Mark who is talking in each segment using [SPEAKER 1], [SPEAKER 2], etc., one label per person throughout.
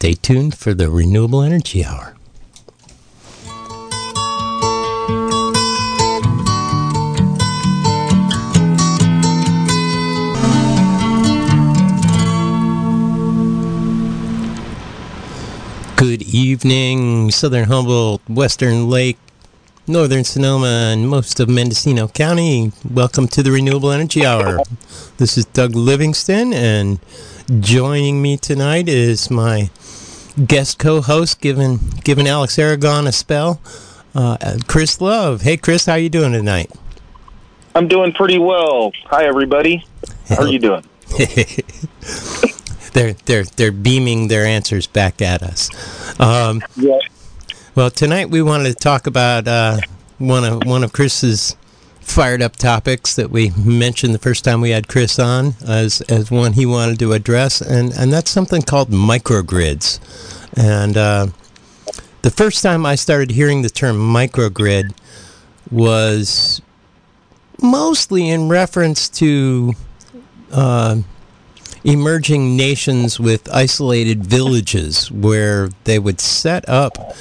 [SPEAKER 1] Stay tuned for the Renewable Energy Hour. Good evening, Southern Humboldt, Western Lake, Northern Sonoma, and most of Mendocino County. Welcome to the Renewable Energy Hour. This is Doug Livingston, and joining me tonight is my guest co-host, giving giving Alex Aragon a spell, uh, Chris Love. Hey, Chris, how you doing tonight?
[SPEAKER 2] I'm doing pretty well. Hi, everybody. How are you doing?
[SPEAKER 1] they're they're they're beaming their answers back at us. Um, yeah. Well, tonight we wanted to talk about uh, one of one of Chris's fired up topics that we mentioned the first time we had Chris on as as one he wanted to address, and and that's something called microgrids. And uh, the first time I started hearing the term microgrid was mostly in reference to uh, emerging nations with isolated villages where they would set up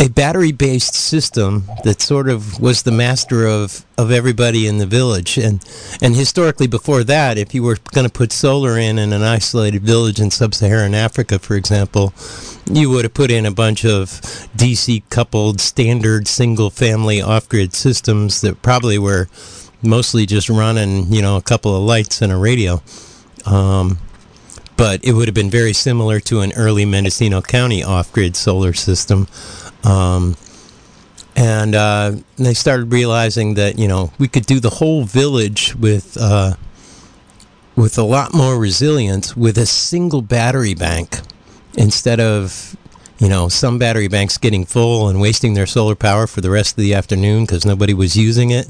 [SPEAKER 1] a battery based system that sort of was the master of, of everybody in the village. And, and historically, before that, if you were going to put solar in in an isolated village in sub Saharan Africa, for example, you would have put in a bunch of DC coupled standard single family off grid systems that probably were mostly just running, you know, a couple of lights and a radio. Um, but it would have been very similar to an early Mendocino County off-grid solar system. Um, and uh, they started realizing that you know we could do the whole village with uh, with a lot more resilience with a single battery bank instead of you know some battery banks getting full and wasting their solar power for the rest of the afternoon because nobody was using it.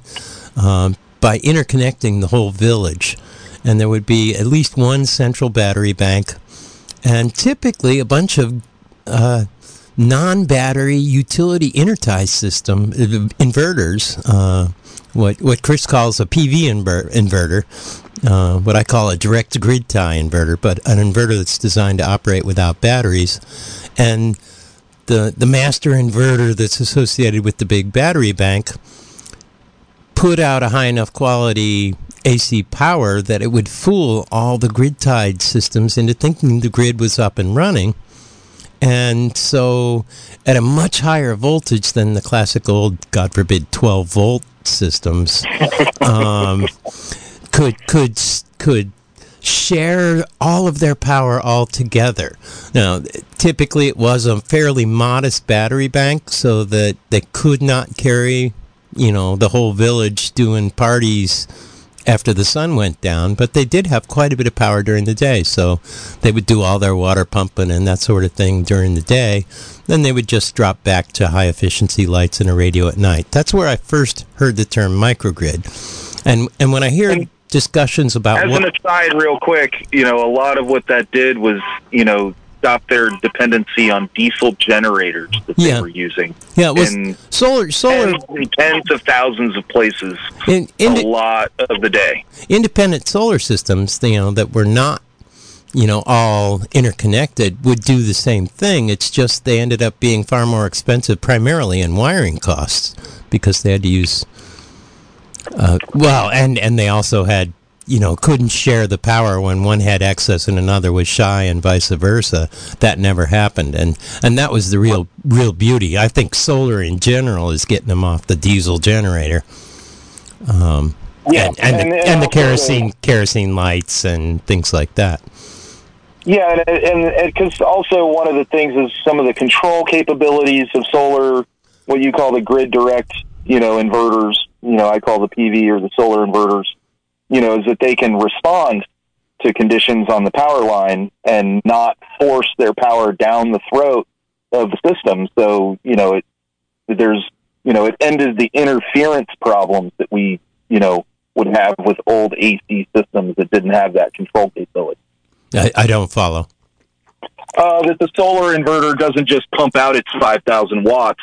[SPEAKER 1] Um, by interconnecting the whole village. And there would be at least one central battery bank and typically a bunch of uh, non-battery utility intertie system uh, inverters, uh, what what Chris calls a PV inver- inverter, uh, what I call a direct grid tie inverter, but an inverter that's designed to operate without batteries, and the the master inverter that's associated with the big battery bank put out a high enough quality AC power that it would fool all the grid tied systems into thinking the grid was up and running. And so, at a much higher voltage than the classic old, God forbid, 12 volt systems, um, could could could share all of their power all together. Now, typically it was a fairly modest battery bank, so that they could not carry you know, the whole village doing parties after the sun went down, but they did have quite a bit of power during the day. So they would do all their water pumping and that sort of thing during the day. Then they would just drop back to high efficiency lights and a radio at night. That's where I first heard the term microgrid. And and when I hear and discussions about
[SPEAKER 2] as
[SPEAKER 1] what,
[SPEAKER 2] an aside, real quick, you know, a lot of what that did was, you know, stop their dependency on diesel generators that yeah. they were using.
[SPEAKER 1] Yeah, it was in solar solar
[SPEAKER 2] tens, tens of thousands of places in, in, a lot of the day.
[SPEAKER 1] Independent solar systems, you know, that were not you know all interconnected would do the same thing. It's just they ended up being far more expensive, primarily in wiring costs, because they had to use. Uh, well, and and they also had you know, couldn't share the power when one had excess and another was shy, and vice versa. That never happened, and and that was the real real beauty. I think solar in general is getting them off the diesel generator. Um, yeah, and, and, and, the, and the kerosene kerosene lights and things like that.
[SPEAKER 2] Yeah, and and because also one of the things is some of the control capabilities of solar, what you call the grid direct, you know, inverters. You know, I call the PV or the solar inverters you know, is that they can respond to conditions on the power line and not force their power down the throat of the system. So, you know, it, there's, you know, it ended the interference problems that we, you know, would have with old AC systems that didn't have that control capability.
[SPEAKER 1] I, I don't follow.
[SPEAKER 2] Uh, that the solar inverter doesn't just pump out its 5,000 watts.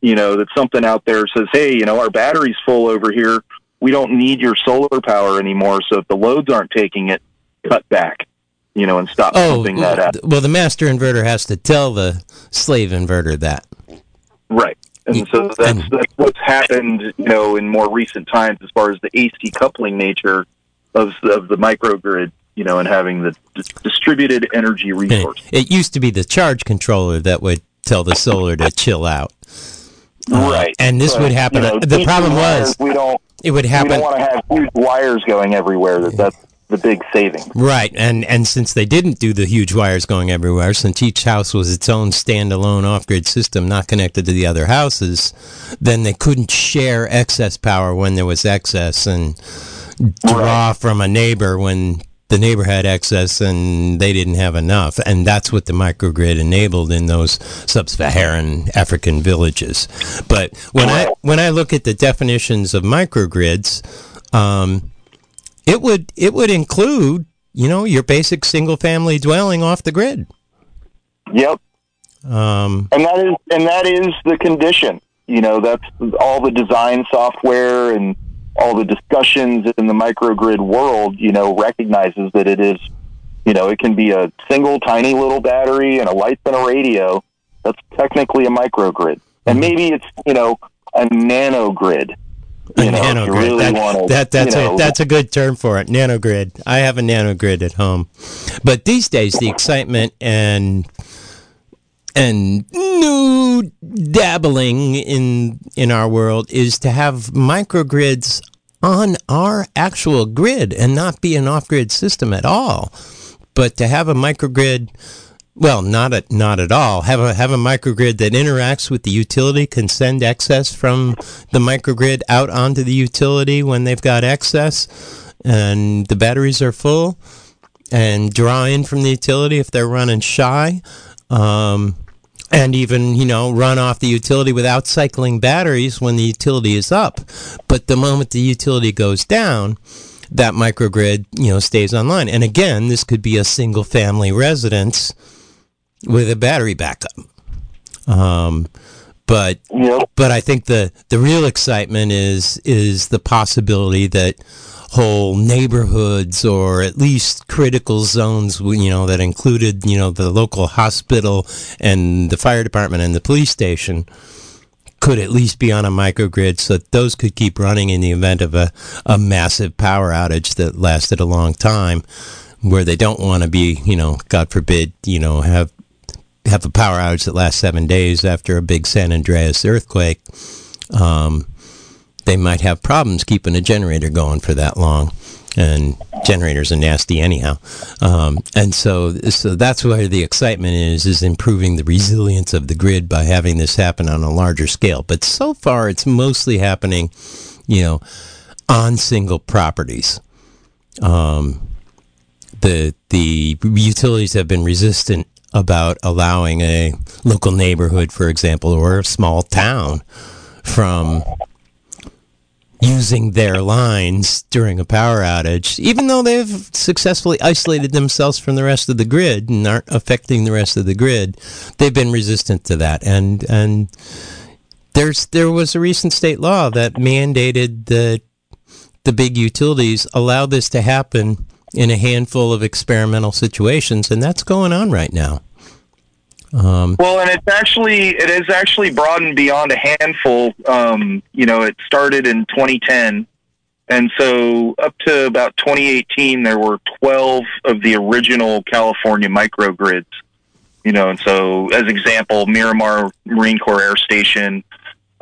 [SPEAKER 2] You know, that something out there says, hey, you know, our battery's full over here we don't need your solar power anymore. So if the loads aren't taking it, cut back. you know, and stop
[SPEAKER 1] Oh,
[SPEAKER 2] pumping that out.
[SPEAKER 1] well, the master inverter has to tell the slave inverter that.
[SPEAKER 2] Right. And so that's, that's what's happened, you know, in more recent times as far as the AC coupling nature of, of the microgrid, you know, and having the d- distributed energy resource.
[SPEAKER 1] It used to be the charge controller that would tell the solar to chill out. Uh,
[SPEAKER 2] right.
[SPEAKER 1] and this
[SPEAKER 2] But,
[SPEAKER 1] would happen.
[SPEAKER 2] you know,
[SPEAKER 1] the problem was
[SPEAKER 2] we don't
[SPEAKER 1] it would
[SPEAKER 2] we
[SPEAKER 1] happen.
[SPEAKER 2] don't want to have huge wires going everywhere. That that's the big saving.
[SPEAKER 1] Right, and and since they didn't do the huge wires going everywhere, since each house was its own standalone off-grid system, not connected to the other houses, then they couldn't share excess power when there was excess and draw from a neighbor when the neighbor had excess and they didn't have enough, and that's what the microgrid enabled in those sub-Saharan African villages. But when I when I look at the definitions of microgrids. Um, it would it would include you know your basic single family dwelling off the grid
[SPEAKER 2] Yep.
[SPEAKER 1] um,
[SPEAKER 2] and that is and that is the condition. You know, that's all the design software and all the discussions in the microgrid world. You know, recognizes that it is. You know, it can be a single tiny little battery and a light and a radio. That's technically a microgrid, and mm-hmm. maybe it's you know a nanogrid.
[SPEAKER 1] a
[SPEAKER 2] You know,
[SPEAKER 1] nanogrid
[SPEAKER 2] really
[SPEAKER 1] that,
[SPEAKER 2] wanna,
[SPEAKER 1] that that's
[SPEAKER 2] you know,
[SPEAKER 1] a that's a good term for it nanogrid i have a nanogrid at home but these days the excitement and and new dabbling in in our world is to have microgrids on our actual grid and not be an off-grid system at all. But to have a microgrid well not at not at all. Have a have a microgrid that interacts with the utility can send excess from the microgrid out onto the utility when they've got excess and the batteries are full and draw in from the utility if they're running shy. Um, and even you know run off the utility without cycling batteries when the utility is up. But the moment the utility goes down that microgrid you know stays online. And again this could be a single family residence with a battery backup. Um, but
[SPEAKER 2] Yep.
[SPEAKER 1] but I think the the real excitement is is the possibility that whole neighborhoods or at least critical zones you know that included you know the local hospital and the fire department and the police station could at least be on a microgrid so that those could keep running in the event of a, a massive power outage that lasted a long time where they don't want to be you know god forbid you know have have a power outage that lasts seven days after a big San Andreas earthquake, um, they might have problems keeping a generator going for that long. And generators are nasty anyhow. Um, and so, so that's where the excitement is, is improving the resilience of the grid by having this happen on a larger scale. But so far, it's mostly happening, you know, on single properties. Um, the the utilities have been resistant about allowing a local neighborhood, for example, or a small town from using their lines during a power outage, even though they've successfully isolated themselves from the rest of the grid and aren't affecting the rest of the grid, they've been resistant to that. And and there's there was a recent state law that mandated that the big utilities allow this to happen in a handful of experimental situations, and that's going on right now. Um,
[SPEAKER 2] Well, and it's actually it has actually broadened beyond a handful. Um, you know, it started in 2010, and so up to about 2018, there were 12 of the original California microgrids. You know, and so as example, Miramar Marine Corps Air Station,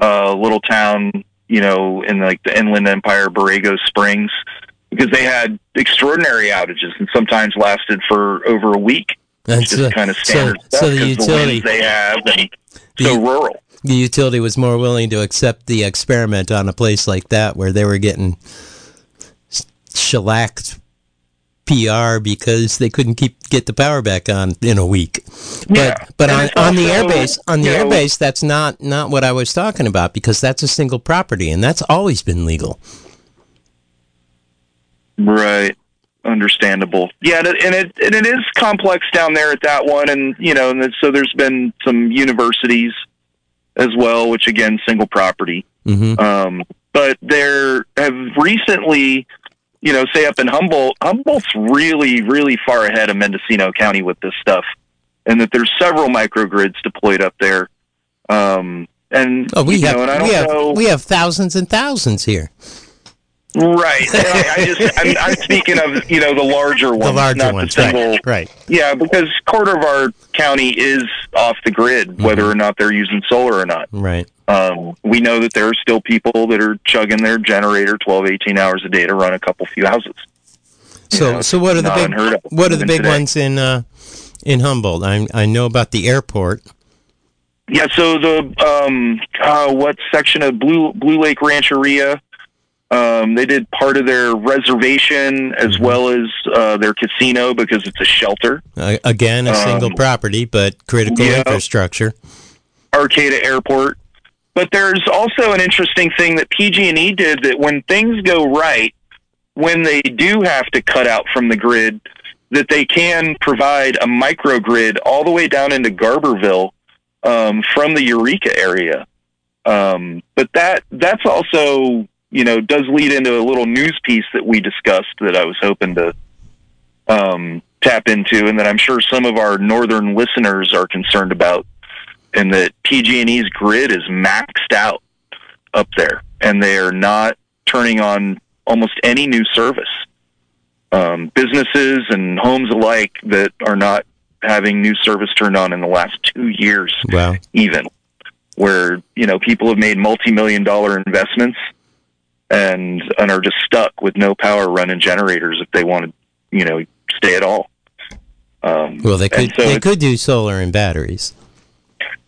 [SPEAKER 2] uh, little town, you know, in like the Inland Empire, Borrego Springs, because they had extraordinary outages and sometimes lasted for over a week. It's just kind of standard
[SPEAKER 1] so,
[SPEAKER 2] stuff
[SPEAKER 1] so the utility,
[SPEAKER 2] winds they have and
[SPEAKER 1] The-
[SPEAKER 2] so rural.
[SPEAKER 1] the utility was more willing to accept the experiment on a place like that where they were getting shellacked PR because they couldn't keep get the power back on in a week.
[SPEAKER 2] Yeah.
[SPEAKER 1] But but on, on the airbase on the
[SPEAKER 2] know,
[SPEAKER 1] airbase that's not not what I was talking about because that's a single property and that's always been legal.
[SPEAKER 2] Right. Understandable. Yeah, and it, and it and it is complex down there at that one, and you know, and so there's been some universities as well, which again, single property.
[SPEAKER 1] hmm
[SPEAKER 2] Um, but there have recently you know, say up in Humboldt, Humboldt's really, really far ahead of Mendocino County with this stuff, and that there's several microgrids deployed up there. Um, and
[SPEAKER 1] Oh, we
[SPEAKER 2] you
[SPEAKER 1] have
[SPEAKER 2] know, and I don't
[SPEAKER 1] we have
[SPEAKER 2] know,
[SPEAKER 1] we have thousands and thousands here.
[SPEAKER 2] Right? I, I just, I'm, I'm speaking of you know the larger ones,
[SPEAKER 1] The larger
[SPEAKER 2] not
[SPEAKER 1] ones,
[SPEAKER 2] the single.
[SPEAKER 1] right? Right.
[SPEAKER 2] Yeah, because quarter of our county is off the grid, whether
[SPEAKER 1] Mm-hmm.
[SPEAKER 2] or not they're using solar or not.
[SPEAKER 1] Right.
[SPEAKER 2] Um, we know that there are still people that are chugging their generator 12, 18 hours a day to run a couple few houses.
[SPEAKER 1] So
[SPEAKER 2] know,
[SPEAKER 1] so what are the big what are the big
[SPEAKER 2] today.
[SPEAKER 1] ones in uh, in Humboldt? I I know about the airport.
[SPEAKER 2] Yeah, so the um, uh, what section of Blue Blue Lake Rancheria? Um, they did part of their reservation as
[SPEAKER 1] Mm-hmm.
[SPEAKER 2] well as uh, their casino because it's a shelter.
[SPEAKER 1] Uh, again, a single
[SPEAKER 2] Um,
[SPEAKER 1] property, but critical
[SPEAKER 2] yeah.
[SPEAKER 1] infrastructure.
[SPEAKER 2] Arcata Airport. But there's also an interesting thing that PG&E did that when things go right, when they do have to cut out from the grid, that they can provide a microgrid all the way down into Garberville um, from the Eureka area. Um, but that that's also you know does lead into a little news piece that we discussed that I was hoping to um, tap into, and that I'm sure some of our northern listeners are concerned about and that PG&E's grid is maxed out up there, and they are not turning on almost any new service. Um, businesses and homes alike that are not having new service turned on in the last two years,
[SPEAKER 1] Wow.
[SPEAKER 2] even where you know people have made multi-million dollar investments and and are just stuck with no power running generators if they want to, you know, stay at all. Um,
[SPEAKER 1] Well, they could
[SPEAKER 2] so
[SPEAKER 1] they could do solar and batteries.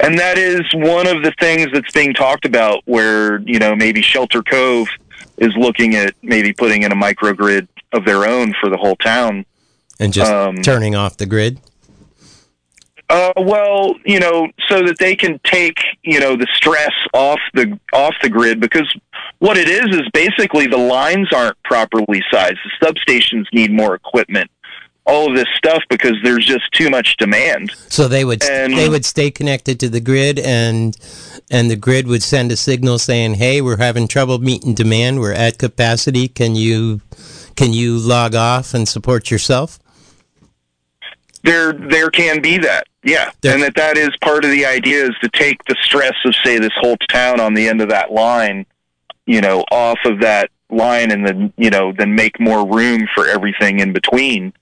[SPEAKER 2] and that is one of the things that's being talked about where, you know, maybe Shelter Cove is looking at maybe putting in a microgrid of their own for the whole town.
[SPEAKER 1] and just
[SPEAKER 2] Um,
[SPEAKER 1] turning off the grid.
[SPEAKER 2] Uh, well, you know, so that they can take, you know, the stress off the off the grid because what it is is basically the lines aren't properly sized. The substations need more equipment. All of this stuff because there's just too much demand.
[SPEAKER 1] So they would
[SPEAKER 2] and-
[SPEAKER 1] they would stay connected to the grid, and and the grid would send a signal saying, "Hey, we're having trouble meeting demand. We're at capacity. Can you can you log off and support yourself?"
[SPEAKER 2] there there can be that yeah
[SPEAKER 1] There-
[SPEAKER 2] and that that is part of the idea is to take the stress of say this whole town on the end of that line you know off of that line and then you know then make more room for everything in between.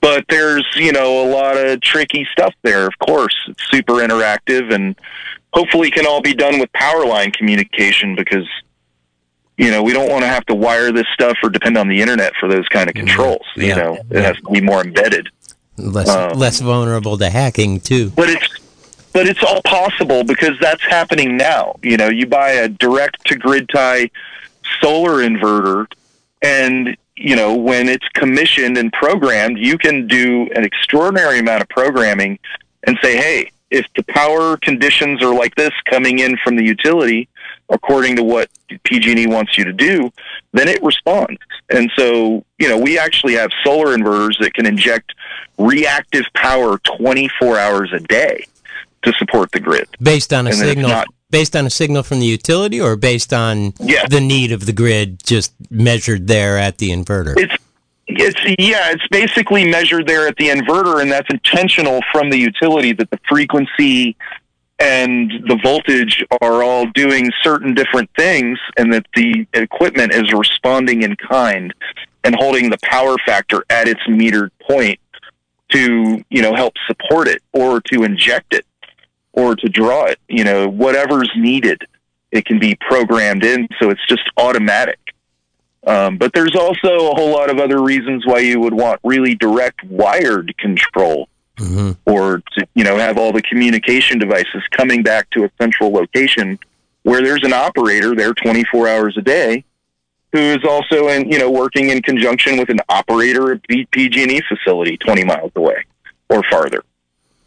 [SPEAKER 2] But there's you know a lot of tricky stuff there of course. It's super interactive and hopefully can all be done with power line communication because you know we don't want to have to wire this stuff or depend on the internet for those kind of controls
[SPEAKER 1] Yeah.
[SPEAKER 2] you know. It has to be more embedded.
[SPEAKER 1] Less
[SPEAKER 2] Um,
[SPEAKER 1] less vulnerable to hacking too.
[SPEAKER 2] but it's but it's all possible because that's happening now. You know, you buy a direct to grid tie solar inverter and you know, when it's commissioned and programmed, you can do an extraordinary amount of programming and say, "Hey, if the power conditions are like this coming in from the utility according to what PG&E wants you to do, then it responds." And so, you know, we actually have solar inverters that can inject reactive power 24 hours a day to support the grid.
[SPEAKER 1] Based on a
[SPEAKER 2] and
[SPEAKER 1] signal
[SPEAKER 2] not-
[SPEAKER 1] based on a signal from the utility or based on
[SPEAKER 2] Yeah.
[SPEAKER 1] the need of the grid just measured there at the inverter.
[SPEAKER 2] It's it's yeah, it's basically measured there at the inverter, and that's intentional from the utility that the frequency and the voltage are all doing certain different things, and that the equipment is responding in kind and holding the power factor at its metered point to you know help support it or to inject it or to draw it. You know whatever's needed, it can be programmed in, so it's just automatic. Um, but there's also a whole lot of other reasons why you would want really direct wired control
[SPEAKER 1] hmm
[SPEAKER 2] or to, you know, have all the communication devices coming back to a central location where there's an operator there 24 hours a day who is also in, you know, working in conjunction with an operator at PG&E facility 20 miles away or farther,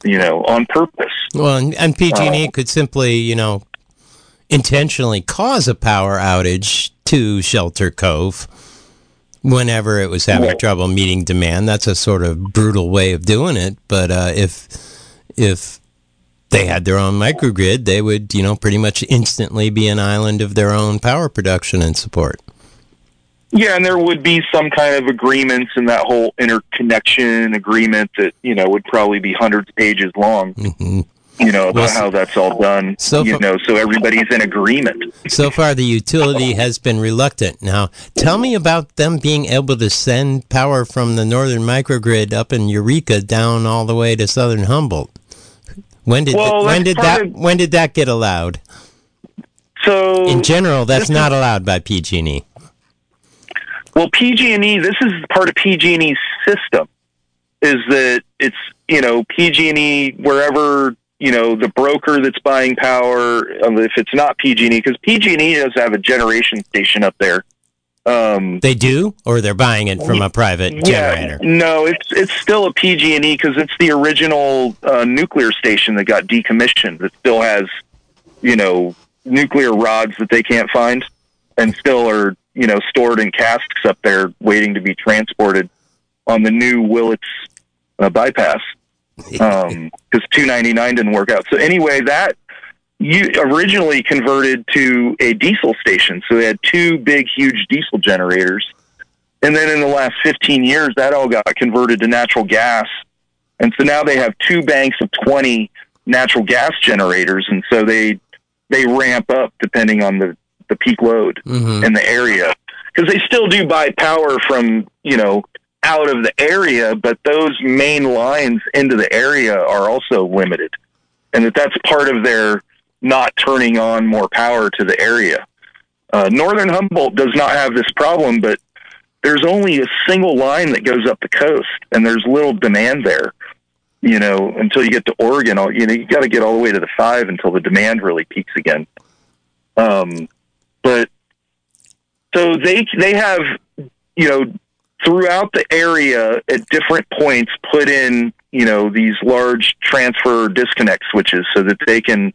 [SPEAKER 2] you know, on purpose.
[SPEAKER 1] Well, and, and PG&E
[SPEAKER 2] Uh,
[SPEAKER 1] could simply, you know, intentionally cause a power outage to Shelter Cove whenever it was having
[SPEAKER 2] Right.
[SPEAKER 1] trouble meeting demand. That's a sort of brutal way of doing it, but uh, if if they had their own microgrid, they would, you know, pretty much instantly be an island of their own power production and support.
[SPEAKER 2] Yeah, and there would be some kind of agreements in that whole interconnection agreement that you know would probably be hundreds of pages long.
[SPEAKER 1] hmm
[SPEAKER 2] You know about
[SPEAKER 1] Well,
[SPEAKER 2] how that's all done.
[SPEAKER 1] so
[SPEAKER 2] you
[SPEAKER 1] far-
[SPEAKER 2] know, so everybody's in agreement.
[SPEAKER 1] So far, the utility has been reluctant. Now, tell me about them being able to send power from the northern microgrid up in Eureka down all the way to southern Humboldt. When did
[SPEAKER 2] Well,
[SPEAKER 1] when did that when did that get allowed?
[SPEAKER 2] So
[SPEAKER 1] In general, that's not allowed by PG&E.
[SPEAKER 2] Well, PG&E, this is part of PG&E's system, is that it's you know PG&E wherever you know the broker that's buying power, um, if it's not PG&E, because PG&E does have a generation station up there. Um,
[SPEAKER 1] They do, or they're buying it from a private generator.
[SPEAKER 2] Yeah, no, it's it's still a PG&E because it's the original uh, nuclear station that got decommissioned. That still has, you know, nuclear rods that they can't find, and still are you know stored in casks up there, waiting to be transported on the new Willits uh, bypass because 299 didn't work out. So anyway, that you originally converted to a diesel station. So they had two big, huge diesel generators. And then in the last 15 years, that all got converted to natural gas. And so now they have two banks of 20 natural gas generators. And so they, they ramp up depending on the, the peak load
[SPEAKER 1] hmm
[SPEAKER 2] in the area. Because they still do buy power from you know out of the area but those main lines into the area are also limited. And that that's part of their not turning on more power to the area. Uh, northern humboldt does not have this problem but there's only a single line that goes up the coast and there's little demand there you know until you get to oregon. You know you got to get all the way to the five until the demand really peaks again. Um, but so they they have you know throughout the area at different points put in you know these large transfer disconnect switches so that they can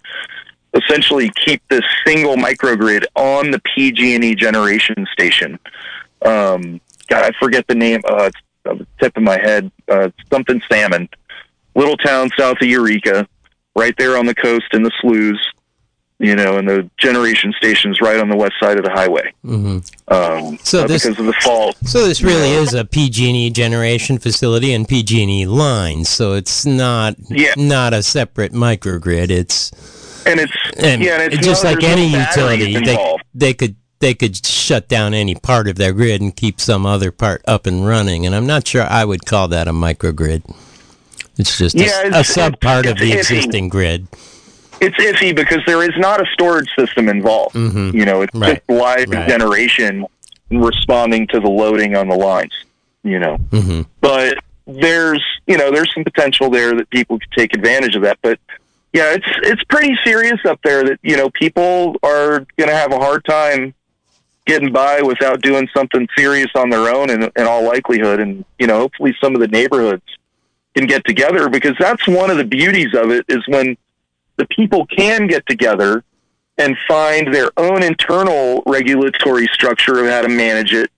[SPEAKER 2] essentially keep this single microgrid on the PG&E generation station. Um, God, I forget the name. Uh, it's the tip of my head. Uh, something Salmon, little town south of Eureka, right there on the coast in the sloughs. You know, and the generation station's right on the west side of the highway.
[SPEAKER 1] hmm
[SPEAKER 2] Um,
[SPEAKER 1] So
[SPEAKER 2] uh,
[SPEAKER 1] this-
[SPEAKER 2] because of the fault.
[SPEAKER 1] So this really is a PG&E generation facility and PG&E lines. So it's not
[SPEAKER 2] Yeah.
[SPEAKER 1] not a separate microgrid. It's
[SPEAKER 2] And it's
[SPEAKER 1] and
[SPEAKER 2] yeah, and it's
[SPEAKER 1] just like any utility, they
[SPEAKER 2] involved.
[SPEAKER 1] they could they could shut down any part of their grid and keep some other part up and running. And I'm not sure I would call that a microgrid. It's just a,
[SPEAKER 2] Yeah,
[SPEAKER 1] a
[SPEAKER 2] it's-
[SPEAKER 1] sub part of the existing grid.
[SPEAKER 2] It's iffy because there is not a storage system involved.
[SPEAKER 1] Mhm.
[SPEAKER 2] You know, it's
[SPEAKER 1] Right.
[SPEAKER 2] just live
[SPEAKER 1] Right.
[SPEAKER 2] generation responding to the loading on the lines. You know,
[SPEAKER 1] hmm
[SPEAKER 2] but there's you know there's some potential there that people could take advantage of that. But yeah, it's it's pretty serious up there that you know people are going to have a hard time getting by without doing something serious on their own in, in all likelihood and you know hopefully some of the neighborhoods can get together because that's one of the beauties of it is when the people can get together and find their own internal regulatory structure of how to manage it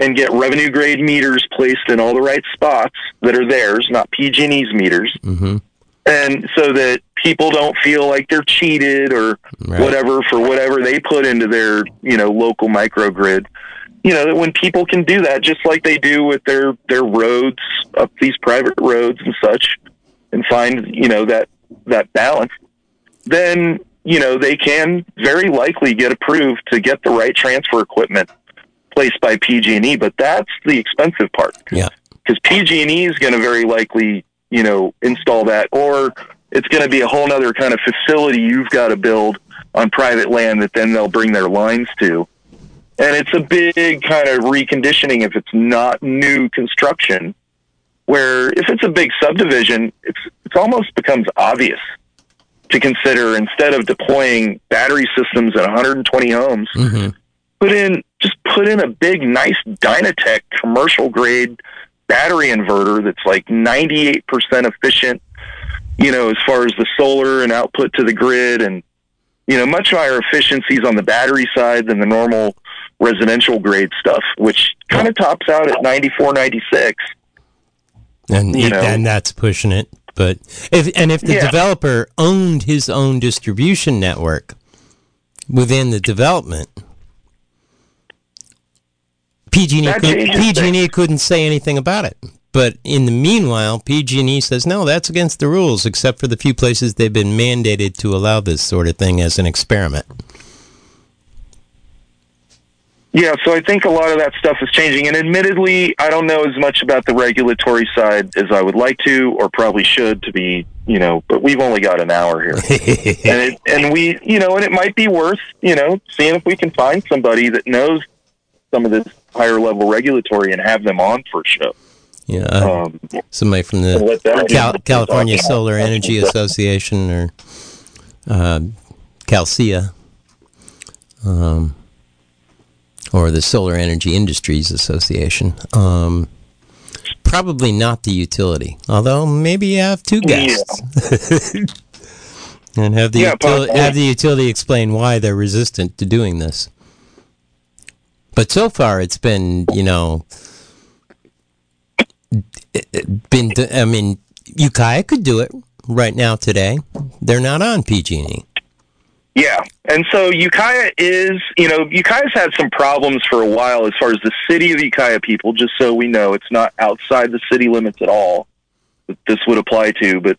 [SPEAKER 2] and get revenue grade meters placed in all the right spots that are theirs, not PG&E's meters,
[SPEAKER 1] hmm
[SPEAKER 2] and so that people don't feel like they're cheated or
[SPEAKER 1] Right.
[SPEAKER 2] whatever for whatever they put into their you know local microgrid. You know that when people can do that, just like they do with their their roads up these private roads and such, and find you know that that balance, then you know they can very likely get approved to get the right transfer equipment placed by PG&E. But that's the expensive part
[SPEAKER 1] Yeah.
[SPEAKER 2] because PG&E is going to very likely, you know, install that, or it's going to be a whole other kind of facility you've got to build on private land that then they'll bring their lines to. And it's a big kind of reconditioning if it's not new construction, where if it's a big subdivision, it's it's almost becomes obvious to consider instead of deploying battery systems at 120 homes,
[SPEAKER 1] hmm
[SPEAKER 2] put in just put in a big nice Dynatech commercial grade battery inverter that's like 98% efficient you know as far as the solar and output to the grid and you know much higher efficiencies on the battery side than the normal residential grade stuff which kind of tops out at 94 96
[SPEAKER 1] and
[SPEAKER 2] You know.
[SPEAKER 1] and that's pushing it. But if and if the
[SPEAKER 2] Yeah.
[SPEAKER 1] developer owned his own distribution network within the development, PG&E, could, PG&E couldn't say anything about it. But in the meanwhile, PG&E says no, that's against the rules, except for the few places they've been mandated to allow this sort of thing as an experiment.
[SPEAKER 2] Yeah, so I think a lot of that stuff is changing. And admittedly, I don't know as much about the regulatory side as I would like to, or probably should, to be, you know. But we've only got an hour here, and it, and we, you know, and it might be worth, you know, seeing if we can find somebody that knows some of this higher level regulatory and have them on for a show.
[SPEAKER 1] Yeah,
[SPEAKER 2] Um,
[SPEAKER 1] somebody from the Cal- California. Solar Energy Association or uh, CALSEIA, um, or the Solar Energy Industries Association. Um, probably not the utility, although maybe you have two guests. and have the,
[SPEAKER 2] Yeah,
[SPEAKER 1] util- have the utility explain why they're resistant to doing this. But so far, it's been, you know, been. I mean, Ukiah could do it right now today. They're not on PG&E.
[SPEAKER 2] Yeah, and so Ukiah is, you know, Ukiah's had some problems for a while as far as the city of Ukiah people. Just so we know, it's not outside the city limits at all. That this would apply to, but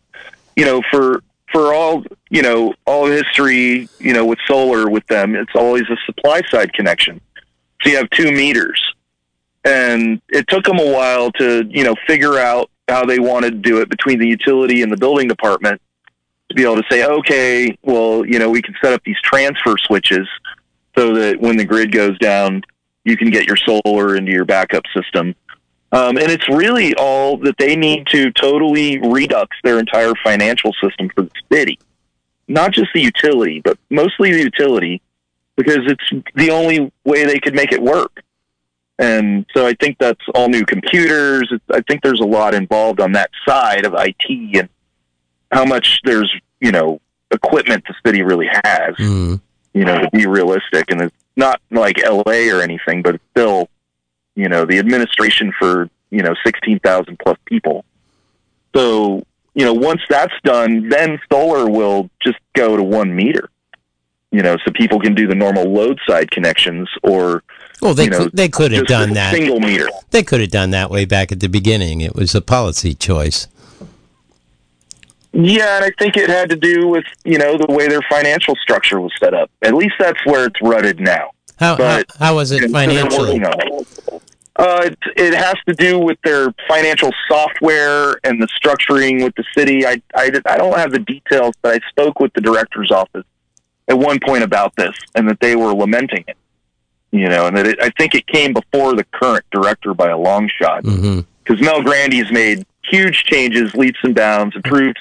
[SPEAKER 2] you know, for for all you know, all history, you know, with solar with them, it's always a supply side connection. So you have two meters, and it took them a while to you know figure out how they wanted to do it between the utility and the building department to be able to say, okay, well, you know, we can set up these transfer switches so that when the grid goes down, you can get your solar into your backup system. Um, and it's really all that they need to totally redux their entire financial system for the city, not just the utility, but mostly the utility, because it's the only way they could make it work. And so I think that's all new computers. I think there's a lot involved on that side of IT and how much there's you know equipment the city really has
[SPEAKER 1] Mm.
[SPEAKER 2] you know to be realistic and it's not like la or anything but it's still you know the administration for you know 16,000 plus people so you know once that's done then solar will just go to 1 meter you know so people can do the normal load side connections or
[SPEAKER 1] Well, they
[SPEAKER 2] You know,
[SPEAKER 1] could, they could have done that.
[SPEAKER 2] single meter
[SPEAKER 1] They could have done that way back at the beginning. It was a policy choice.
[SPEAKER 2] Yeah, and I think it had to do with you know the way their financial structure was set up. At least that's where it's rutted now.
[SPEAKER 1] How,
[SPEAKER 2] But-
[SPEAKER 1] how, how was it financially?
[SPEAKER 2] working on it. Uh, it, it has to do with their financial software and the structuring with the city. I, I, I don't have the details, but I spoke with the director's office at one point about this and that they were lamenting it. You know, and that it, I think it came before the current director by a long shot
[SPEAKER 1] hmm
[SPEAKER 2] because Mel Grandi's made huge changes, leaps and bounds, improved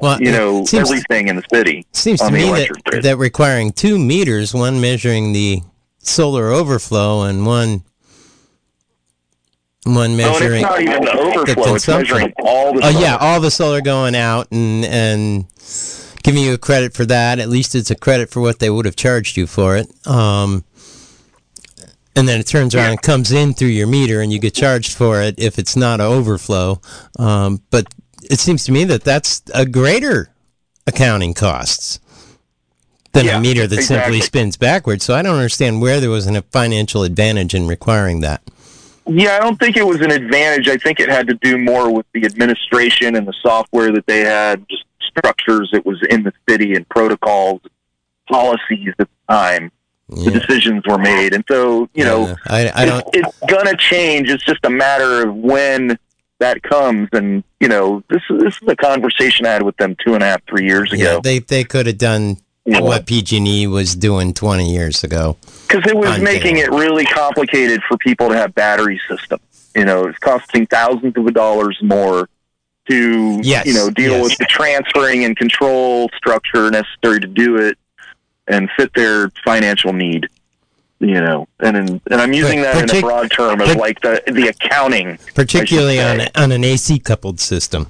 [SPEAKER 1] Well,
[SPEAKER 2] you know
[SPEAKER 1] seems,
[SPEAKER 2] everything in the city.
[SPEAKER 1] seems to me that,
[SPEAKER 2] grid.
[SPEAKER 1] that requiring two meters, one measuring the solar overflow and one
[SPEAKER 2] and
[SPEAKER 1] measuring.
[SPEAKER 2] it's not even the overflow; it's measuring all the.
[SPEAKER 1] Oh
[SPEAKER 2] solar.
[SPEAKER 1] yeah, all the solar going out and and giving you a credit for that. At least it's a credit for what they would have charged you for it. Um, and then it turns around
[SPEAKER 2] Yeah.
[SPEAKER 1] and comes in through your meter, and you get charged for it if it's not an overflow. Um, but it seems to me that that's a greater accounting costs than
[SPEAKER 2] Yeah,
[SPEAKER 1] a meter that simply spins backwards. So I don't understand where there was a financial advantage in requiring that.
[SPEAKER 2] Yeah, I don't think it was an advantage. I think it had to do more with the administration and the software that they had, just structures that was in the city and protocols, policies at the time. The decisions were made, and so you know
[SPEAKER 1] I, I don't.
[SPEAKER 2] it's, it's gonna change. It's just a matter of when that comes. And you know, this is this is a conversation I had with them two and a half, three years
[SPEAKER 1] Yeah,
[SPEAKER 2] ago.
[SPEAKER 1] they they could have done
[SPEAKER 2] know,
[SPEAKER 1] what PG&E was doing 20 years ago.
[SPEAKER 2] because it was making it really complicated for people to have battery systems. You know, it's costing thousands of dollars more to
[SPEAKER 1] Yes,
[SPEAKER 2] you know deal
[SPEAKER 1] yes.
[SPEAKER 2] with the transferring and control structure necessary to do it and fit their financial need. You know, and and, and I'm using that in a broad term of
[SPEAKER 1] partic-
[SPEAKER 2] like the the accounting,
[SPEAKER 1] Particularly on on an AC coupled system.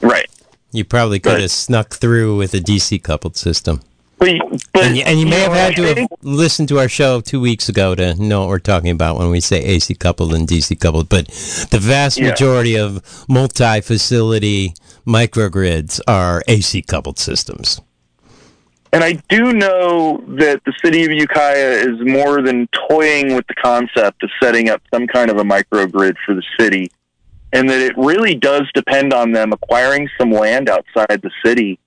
[SPEAKER 2] right?
[SPEAKER 1] You probably could
[SPEAKER 2] Right.
[SPEAKER 1] have snuck through with a DC coupled system.
[SPEAKER 2] But, but
[SPEAKER 1] And you, and you may have had to have listened to our show two weeks ago to know what we're talking about when we say AC coupled and DC coupled. But the vast
[SPEAKER 2] Yeah.
[SPEAKER 1] majority of multi facility microgrids are AC coupled systems.
[SPEAKER 2] And I do know that the city of Ukiah is more than toying with the concept of setting up some kind of a microgrid for the city, and that it really does depend on them acquiring some land outside the city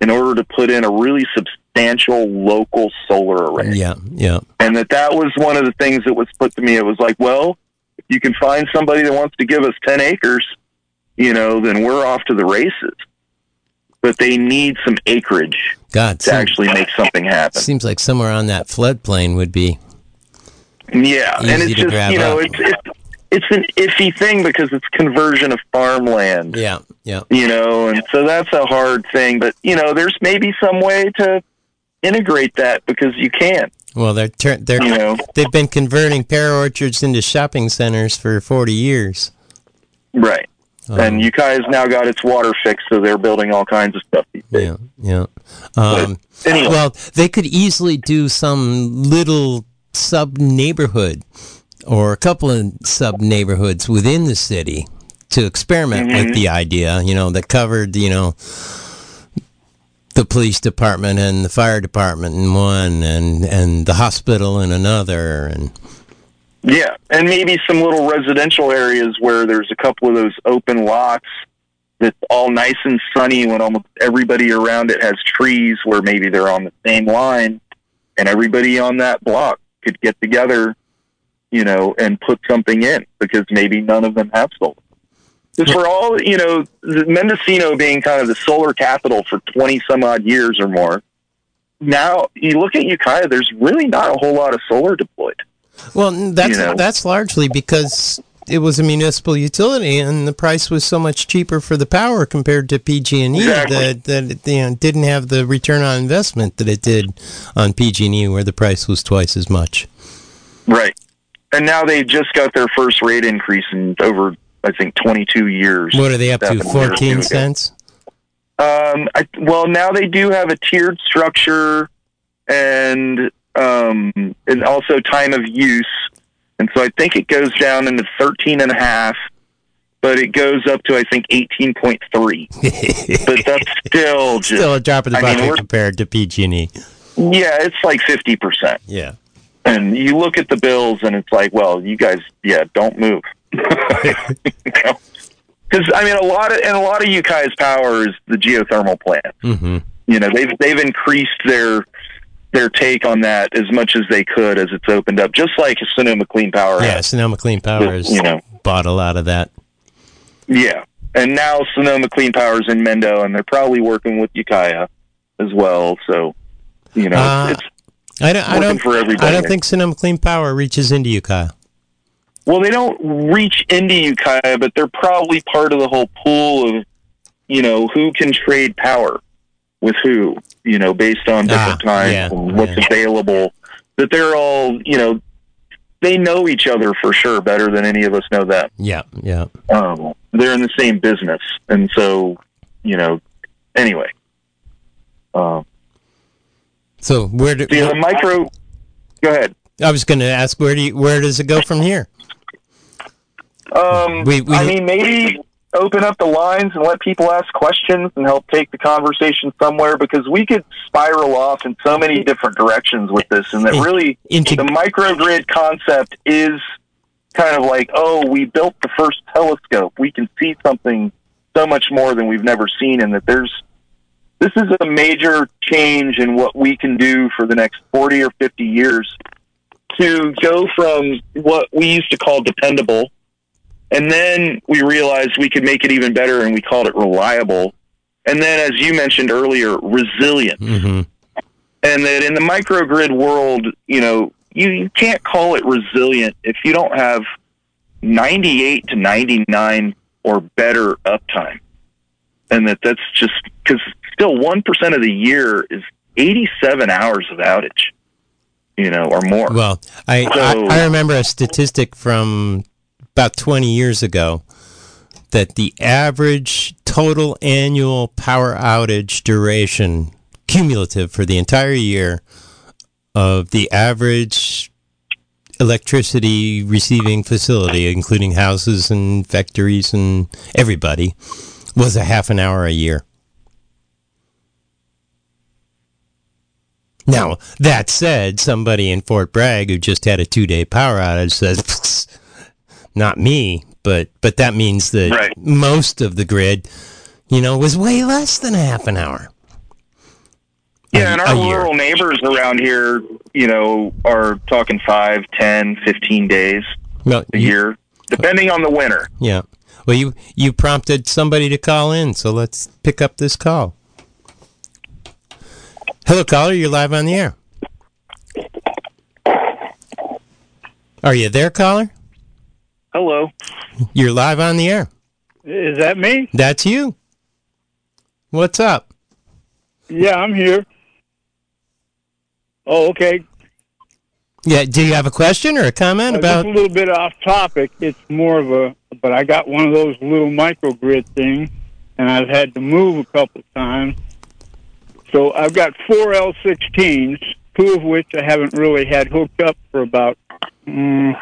[SPEAKER 2] in order to put in a really substantial local solar array.
[SPEAKER 1] Yeah, yeah.
[SPEAKER 2] And that that was one of the things that was put to me. It was like, well, if you can find somebody that wants to give us 10 acres, you know, then we're off to the races. But they need some acreage
[SPEAKER 1] God,
[SPEAKER 2] to
[SPEAKER 1] seems,
[SPEAKER 2] actually make something happen.
[SPEAKER 1] seems like somewhere on that floodplain would be.
[SPEAKER 2] Yeah, and it's just you know
[SPEAKER 1] up.
[SPEAKER 2] it's it's it's an iffy thing because it's conversion of farmland.
[SPEAKER 1] Yeah, yeah.
[SPEAKER 2] You know, and so that's a hard thing. But you know, there's maybe some way to integrate that because you can't.
[SPEAKER 1] Well, they're tur- they're
[SPEAKER 2] You know.
[SPEAKER 1] they've been converting pear orchards into shopping centers for forty years.
[SPEAKER 2] Right.
[SPEAKER 1] Um,
[SPEAKER 2] and Ukiah's now got its water fixed, so they're building all kinds of stuff these days.
[SPEAKER 1] Yeah, yeah. Um,
[SPEAKER 2] anyway.
[SPEAKER 1] Well, they could easily do some little sub neighborhood or a couple of sub neighborhoods within the city to experiment
[SPEAKER 2] Mm-hmm.
[SPEAKER 1] with the idea. You know, that covered you know the police department and the fire department in one, and and the hospital in another, and
[SPEAKER 2] Yeah, and maybe some little residential areas where there's a couple of those open lots that's all nice and sunny when almost everybody around it has trees where maybe they're on the same line and everybody on that block could get together, you know, and put something in because maybe none of them have solar. Because for all, you know, Mendocino being kind of the solar capital for 20 some odd years or more, now you look at Ukiah, there's really not a whole lot of solar deployed.
[SPEAKER 1] Well, that's
[SPEAKER 2] You know.
[SPEAKER 1] that's largely because it was a municipal utility, and the price was so much cheaper for the power compared to PG&E
[SPEAKER 2] Exactly.
[SPEAKER 1] that that it, you know, didn't have the return on investment that it did on PG&E, where the price was twice as much.
[SPEAKER 2] Right. And now they just got their first rate increase in over, I think, 22 years.
[SPEAKER 1] What are they up to? Fourteen cents.
[SPEAKER 2] Um, I, well, now they do have a tiered structure and um, and also time of use. And so I think it goes down into 13 and a half, but it goes up to, I think, 18.3. but that's still just,
[SPEAKER 1] Still a drop in the
[SPEAKER 2] I
[SPEAKER 1] bucket compared to PG&E.
[SPEAKER 2] yeah, it's like 50%.
[SPEAKER 1] Yeah.
[SPEAKER 2] and you look at the bills and it's like, well, you guys, yeah, don't move. Because I mean, a lot of and a lot of Ukiah's power is the geothermal plant.
[SPEAKER 1] hmm
[SPEAKER 2] You know, they've they've increased their their take on that as much as they could as it's opened up, just like Sonoma Clean Power.
[SPEAKER 1] Yeah,
[SPEAKER 2] has.
[SPEAKER 1] Sonoma Clean Power has
[SPEAKER 2] You know.
[SPEAKER 1] bought a lot of that.
[SPEAKER 2] yeah. And now Sonoma Clean Power's in Mendo, and they're probably working with Ukiah as well. So, you know,
[SPEAKER 1] Uh,
[SPEAKER 2] it's, it's
[SPEAKER 1] I don't. I
[SPEAKER 2] Working
[SPEAKER 1] don't.
[SPEAKER 2] for everybody.
[SPEAKER 1] I don't think Sonoma Clean Power reaches into Ukiah.
[SPEAKER 2] Well, they don't reach into Ukiah, but they're probably part of the whole pool of, you know, who can trade power with who, you know, based on different
[SPEAKER 1] Ah,
[SPEAKER 2] times
[SPEAKER 1] yeah,
[SPEAKER 2] and what's
[SPEAKER 1] yeah.
[SPEAKER 2] available. That they're all, you know, they know each other for sure better than any of us know them.
[SPEAKER 1] Yeah, yeah.
[SPEAKER 2] Um, they're in the same business, and so, you know, anyway. Um,
[SPEAKER 1] So where do
[SPEAKER 2] the, the micro. Go ahead.
[SPEAKER 1] I was going to ask where do you, where does it go from here?
[SPEAKER 2] Um,
[SPEAKER 1] We- we-
[SPEAKER 2] I mean, maybe open up the lines and let people ask questions and help take the conversation somewhere because we could spiral off in so many different directions with this, and that really
[SPEAKER 1] into-
[SPEAKER 2] the microgrid concept is kind of like, oh, we built the first telescope. We can see something so much more than we've never seen, and that there's this is a major change in what we can do for the next 40 or 50 years to go from what we used to call dependable and then we realized we could make it even better and we called it reliable. And then, as you mentioned earlier, resilient.
[SPEAKER 1] hmm
[SPEAKER 2] And that in the microgrid world, you know, you, you can't call it resilient if you don't have 98 to 99 or better uptime. And that that's just because still 1% of the year is 87 hours of outage, you know, or more.
[SPEAKER 1] Well, I,
[SPEAKER 2] So-
[SPEAKER 1] I I remember a statistic from about 20 years ago that the average total annual power outage duration cumulative for the entire year of the average electricity receiving facility including houses and factories and everybody was a half an hour a year. Now, that said, somebody in Fort Bragg who just had a two day power outage says, "Psst, not me, but, but that means that
[SPEAKER 2] Right.
[SPEAKER 1] most of the grid, you know, was way less than a half an hour.
[SPEAKER 2] Yeah, and our
[SPEAKER 1] year.
[SPEAKER 2] rural neighbors around here, you know, are talking five, ten, fifteen days
[SPEAKER 1] Well,
[SPEAKER 2] a
[SPEAKER 1] you-
[SPEAKER 2] year, depending on the winter.
[SPEAKER 1] Yeah. Well, you you prompted somebody to call in, so let's pick up this call. Hello, caller. You're live on the air. Are you there, caller?
[SPEAKER 2] Hello.
[SPEAKER 1] You're live on the air.
[SPEAKER 3] Is that me?
[SPEAKER 1] That's you. What's up?
[SPEAKER 3] Yeah, I'm here. Oh, okay.
[SPEAKER 1] Yeah. Do you have a question or a comment
[SPEAKER 3] Uh,
[SPEAKER 1] about?
[SPEAKER 3] just a little bit off topic. It's more of a, but I got one of those little microgrid things, and I've had to move a couple times. So I've got four L16s, two of which I haven't really had hooked up for about mm,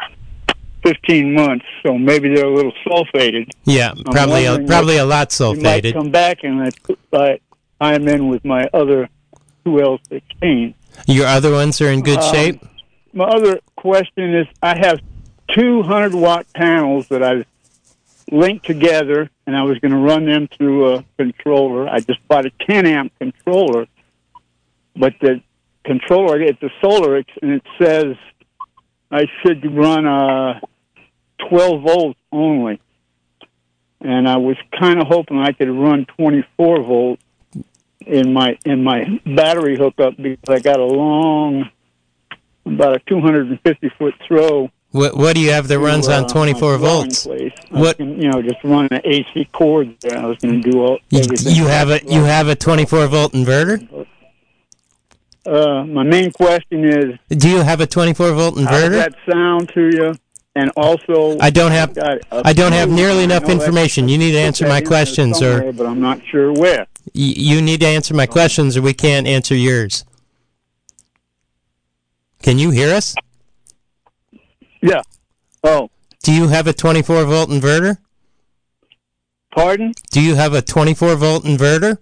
[SPEAKER 3] 15 months. So maybe they're a little sulfated.
[SPEAKER 1] Yeah, probably a, probably a lot sulfated.
[SPEAKER 3] come back and I I, I'm in with my other two L16s.
[SPEAKER 1] Your other ones are in good
[SPEAKER 3] Um,
[SPEAKER 1] shape.
[SPEAKER 3] My other question is I have 200 watt panels that I've linked together, and I was going to run them through a controller. I just bought a 10 amp controller, but the controller, it's a solar, and it says I should run a 12 volts only. And I was kind of hoping I could run 24 volts in my in my battery hookup because I got a long about a 250 foot throw.
[SPEAKER 1] What What do you have that runs on
[SPEAKER 3] uh,
[SPEAKER 1] 24
[SPEAKER 3] my dwelling
[SPEAKER 1] volts?
[SPEAKER 3] Place.
[SPEAKER 1] What-
[SPEAKER 3] was you know, just run an AC cord there. I was going to do all
[SPEAKER 1] You,
[SPEAKER 3] everything.
[SPEAKER 1] you have a you have a 24 volt inverter.
[SPEAKER 3] Uh, my main question is,
[SPEAKER 1] Do you have a 24 volt
[SPEAKER 3] how does
[SPEAKER 1] inverter?
[SPEAKER 3] that sound to you? And also,
[SPEAKER 1] I don't have I don't have nearly enough information. You need to answer my questions, or
[SPEAKER 3] but I'm not sure where.
[SPEAKER 1] you need to answer my questions, or we can't answer yours. Can you hear us?
[SPEAKER 3] Yeah. Oh,
[SPEAKER 1] Do you have a 24 volt inverter?
[SPEAKER 3] pardon?
[SPEAKER 1] Do you have a 24 volt inverter?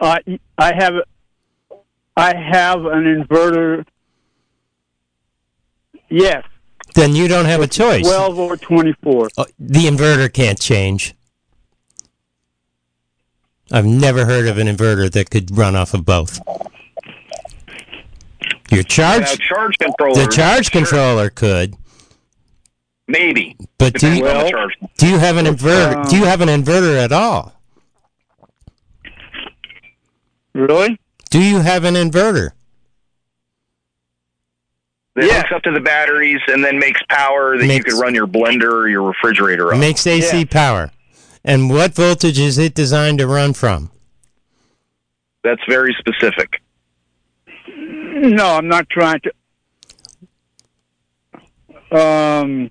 [SPEAKER 3] Uh, I have I have an inverter. Yes,
[SPEAKER 1] Then you don't have a choice.
[SPEAKER 3] twelve or twenty-four.
[SPEAKER 1] Uh, the inverter can't change. I've never heard of an inverter that could run off of both. Your charge,
[SPEAKER 2] Now, charge controller.
[SPEAKER 1] the charge
[SPEAKER 2] sure,
[SPEAKER 1] controller could,
[SPEAKER 2] maybe.
[SPEAKER 1] but do you,
[SPEAKER 3] Well,
[SPEAKER 1] do you have an inverter? Do you have an inverter at all?
[SPEAKER 3] Really?
[SPEAKER 1] Do you have an inverter?
[SPEAKER 2] That
[SPEAKER 3] Yeah.
[SPEAKER 2] hooks up to the batteries and then makes power that you
[SPEAKER 1] Makes-
[SPEAKER 2] could run your blender or your refrigerator on.
[SPEAKER 1] Makes AC
[SPEAKER 3] Yeah.
[SPEAKER 1] power. And what voltage is it designed to run from?
[SPEAKER 2] That's very specific.
[SPEAKER 3] No, I'm not trying to. Um,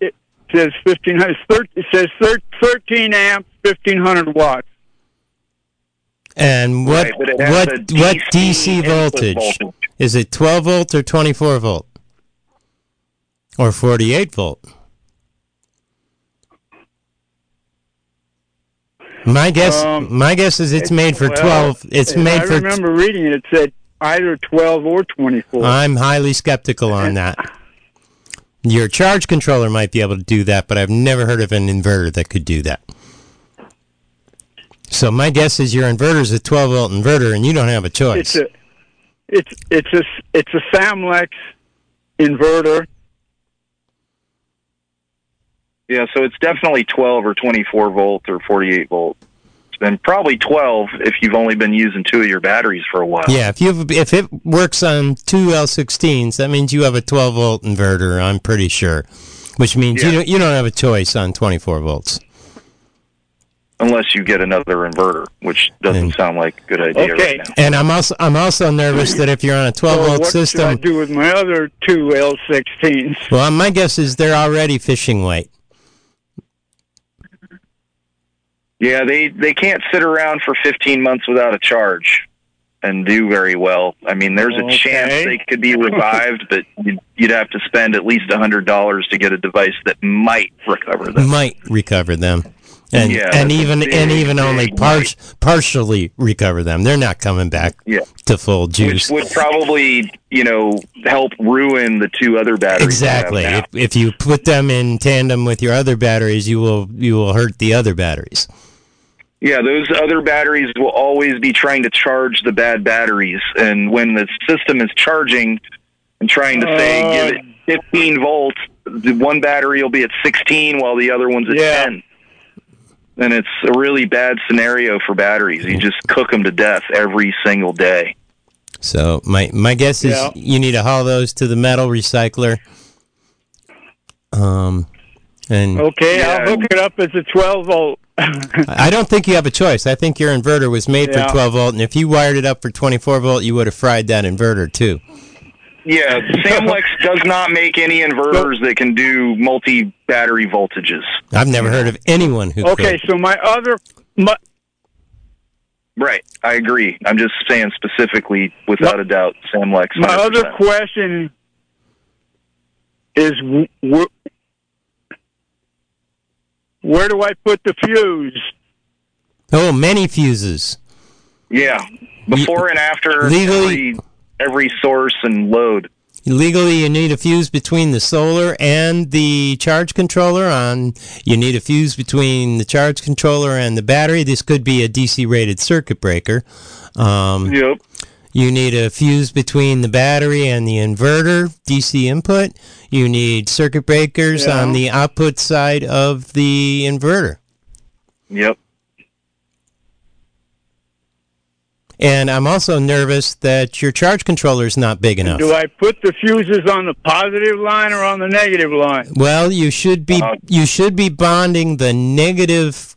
[SPEAKER 3] it says fifteen hundred. It says thirteen amps, fifteen hundred watts.
[SPEAKER 1] And what
[SPEAKER 2] Right, but it has
[SPEAKER 1] what
[SPEAKER 2] a
[SPEAKER 1] what
[SPEAKER 2] DC
[SPEAKER 1] DC voltage?
[SPEAKER 2] voltage.
[SPEAKER 1] Is it 12 volt or 24 volt? Or 48 volt? My guess
[SPEAKER 3] Um,
[SPEAKER 1] my guess is it's made for
[SPEAKER 3] Well,
[SPEAKER 1] 12. It's made
[SPEAKER 3] I
[SPEAKER 1] for
[SPEAKER 3] remember reading it. It said either twelve or twenty-four.
[SPEAKER 1] I'm highly skeptical on that. Your charge controller might be able to do that, but I've never heard of an inverter that could do that. So my guess is your inverter is a 12 volt inverter, and you don't have a choice.
[SPEAKER 3] it's a, it's it's a it's a Samlex inverter.
[SPEAKER 2] Yeah, so it's definitely 12 or 24 volt or 48 volt. And probably 12 if you've only been using two of your batteries for a while.
[SPEAKER 1] Yeah, if you if it works on two L16s, that means you have a 12 volt inverter. I'm pretty sure, which means you don't you don't have a choice on 24 volts.
[SPEAKER 2] Unless you get another inverter, which doesn't
[SPEAKER 1] And-
[SPEAKER 2] sound like a good idea
[SPEAKER 3] Okay.
[SPEAKER 2] right now.
[SPEAKER 1] And I'm also I'm also nervous that if you're on a 12 volt
[SPEAKER 3] So
[SPEAKER 1] volt
[SPEAKER 3] what should I
[SPEAKER 1] system,
[SPEAKER 3] do with my other two L16s?
[SPEAKER 1] well, my guess is they're already fishing weight.
[SPEAKER 2] Yeah, they they can't sit around for 15 months without a charge and do very well. I mean, there's a
[SPEAKER 3] Okay.
[SPEAKER 2] chance they could be revived, but you'd, you'd have to spend at least $100 to get a device that might recover them.
[SPEAKER 1] Might recover them. And
[SPEAKER 2] Yeah,
[SPEAKER 1] and even and even only par- partially recover them. They're not coming back
[SPEAKER 2] Yeah.
[SPEAKER 1] to full
[SPEAKER 2] which
[SPEAKER 1] juice.
[SPEAKER 2] would probably, you know, help ruin the two other batteries.
[SPEAKER 1] Exactly. If, if you put them in tandem with your other batteries, you will you will hurt the other batteries.
[SPEAKER 2] Yeah, those other batteries will always be trying to charge the bad batteries, and when the system is charging and trying to say
[SPEAKER 3] Uh,
[SPEAKER 2] give it 15 volts, the one battery will be at 16 while the other one's at
[SPEAKER 3] Yeah.
[SPEAKER 2] 10. And it's a really bad scenario for batteries. You just cook them to death every single day.
[SPEAKER 1] So my my guess is
[SPEAKER 3] Yeah.
[SPEAKER 1] you need to haul those to the metal recycler. Um, and
[SPEAKER 3] Okay,
[SPEAKER 2] Yeah.
[SPEAKER 3] I'll hook it up as a 12 volt.
[SPEAKER 1] I don't think you have a choice. I think your inverter was made
[SPEAKER 3] Yeah.
[SPEAKER 1] for 12 volt, and if you wired it up for 24 volt, you would have fried that inverter too.
[SPEAKER 2] Yeah, Samlex does not make any inverters that can do multi battery voltages.
[SPEAKER 1] I've never heard of anyone who
[SPEAKER 3] Okay,
[SPEAKER 1] could.
[SPEAKER 3] so my other my,
[SPEAKER 2] Right, I agree. I'm just saying specifically, without a doubt, Samlex.
[SPEAKER 3] my
[SPEAKER 2] 100%.
[SPEAKER 3] other question is wh- wh- where do I put the fuse?
[SPEAKER 1] Oh, many fuses.
[SPEAKER 2] Yeah, before and after
[SPEAKER 1] Legally-
[SPEAKER 2] every, every source and load.
[SPEAKER 1] Legally, you need a fuse between the solar and the charge controller. On you need a fuse between the charge controller and the battery. This could be a DC rated circuit breaker. Um,
[SPEAKER 2] Yep.
[SPEAKER 1] You need a fuse between the battery and the inverter, DC input. You need circuit breakers
[SPEAKER 3] Yeah.
[SPEAKER 1] on the output side of the inverter.
[SPEAKER 2] Yep.
[SPEAKER 1] And I'm also nervous that your charge controller is not big enough.
[SPEAKER 3] Do I put the fuses on the positive line or on the negative line?
[SPEAKER 1] Well, you should be
[SPEAKER 2] Uh,
[SPEAKER 1] you should be bonding the negative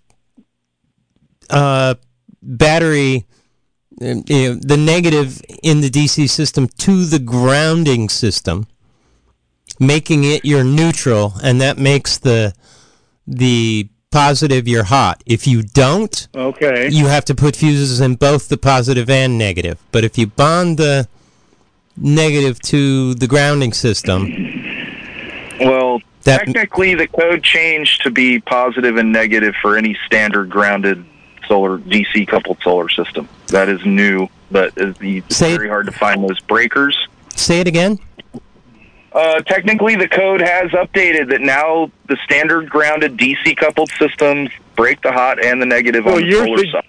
[SPEAKER 1] uh, battery, um, you know, the negative in the DC system to the grounding system, making it your neutral, and that makes the the positive you're hot. If you don't,
[SPEAKER 3] Okay.
[SPEAKER 1] you have to put fuses in both the positive and negative. But if you bond the negative to the grounding system,
[SPEAKER 2] Well,
[SPEAKER 1] That-
[SPEAKER 2] technically, the code changed to be positive and negative for any standard grounded solar DC coupled solar system. That is new, but it's
[SPEAKER 1] Say-
[SPEAKER 2] very hard to find those breakers.
[SPEAKER 1] say it again.
[SPEAKER 2] Uh, technically, the code has updated that now the standard grounded DC coupled systems break the hot and the negative
[SPEAKER 3] Well,
[SPEAKER 2] on the solar
[SPEAKER 3] sig-
[SPEAKER 2] side.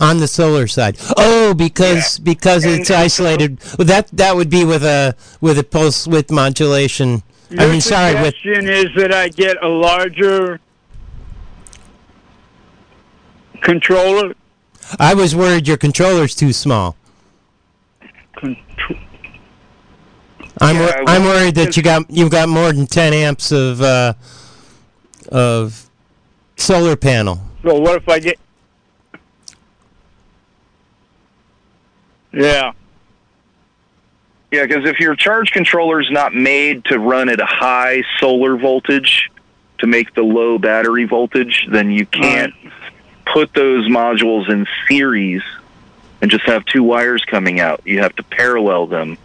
[SPEAKER 1] on the solar side. Oh, because because
[SPEAKER 2] And-
[SPEAKER 1] it's isolated. Well, that that would be with a with a pulse width modulation. I mean, sorry, with
[SPEAKER 3] suggestion is that I get a larger controller.
[SPEAKER 1] I was worried your controller's too small. I'm wor- I'm worried that you got you've got more than 10 amps of uh, of solar panel.
[SPEAKER 3] So what if I get? Yeah.
[SPEAKER 2] Yeah, because if your charge controller is not made to run at a high solar voltage to make the low battery voltage, then you can't put those modules in series and just have two wires coming out. You have to parallel them.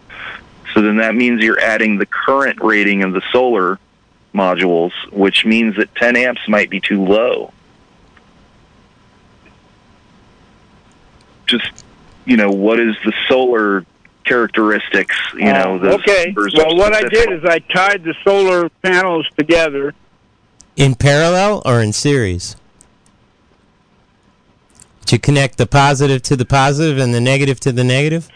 [SPEAKER 2] So then that means you're adding the current rating of the solar modules, which means that 10 amps might be too low. Just, you know, what is the solar characteristics, you know,
[SPEAKER 3] Uh, okay. Well, what I did is I tied the solar panels together.
[SPEAKER 1] In parallel or in series? Did you connect the positive to the positive and the negative to the negative?